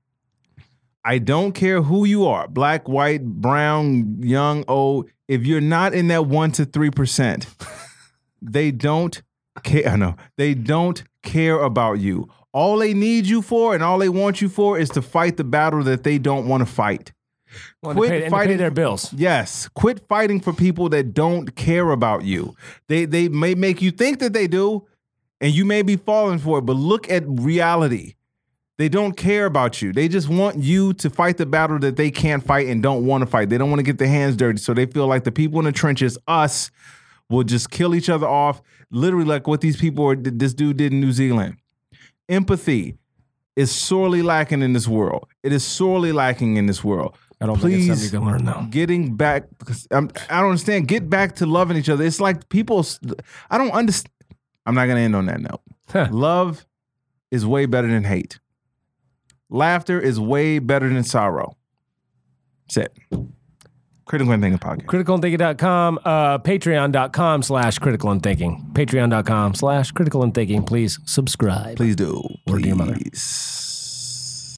I don't care who you are black, white, brown, young, old. If you're not in that 1% to 3%, they don't care. No. They don't care about you. All they need you for and all they want you for is to fight the battle that they don't want to fight. Well, quit pay, and to pay fighting- their bills. Yes, quit fighting for people that don't care about you. They they may make you think that they do, and you may be falling for it. But look at reality. They don't care about you. They just want you to fight the battle that they can't fight and don't want to fight. They don't want to get their hands dirty. So they feel like the people in the trenches, us, will just kill each other off. Literally, like what these people are, this dude did in New Zealand. Empathy is sorely lacking in this world. It is sorely lacking in this world I don't think it's something you can learn, though. getting back I'm, i don't understand get back to loving each other it's like people i don't understand i'm not gonna end on that note Love is way better than hate. Laughter is way better than sorrow. That's it. Critical and Thinking Podcast. Criticalthinking.com, uh, patreon.com slash critical and thinking. Patreon.com slash critical and thinking. Please subscribe. Please do. Word to your mother. Please.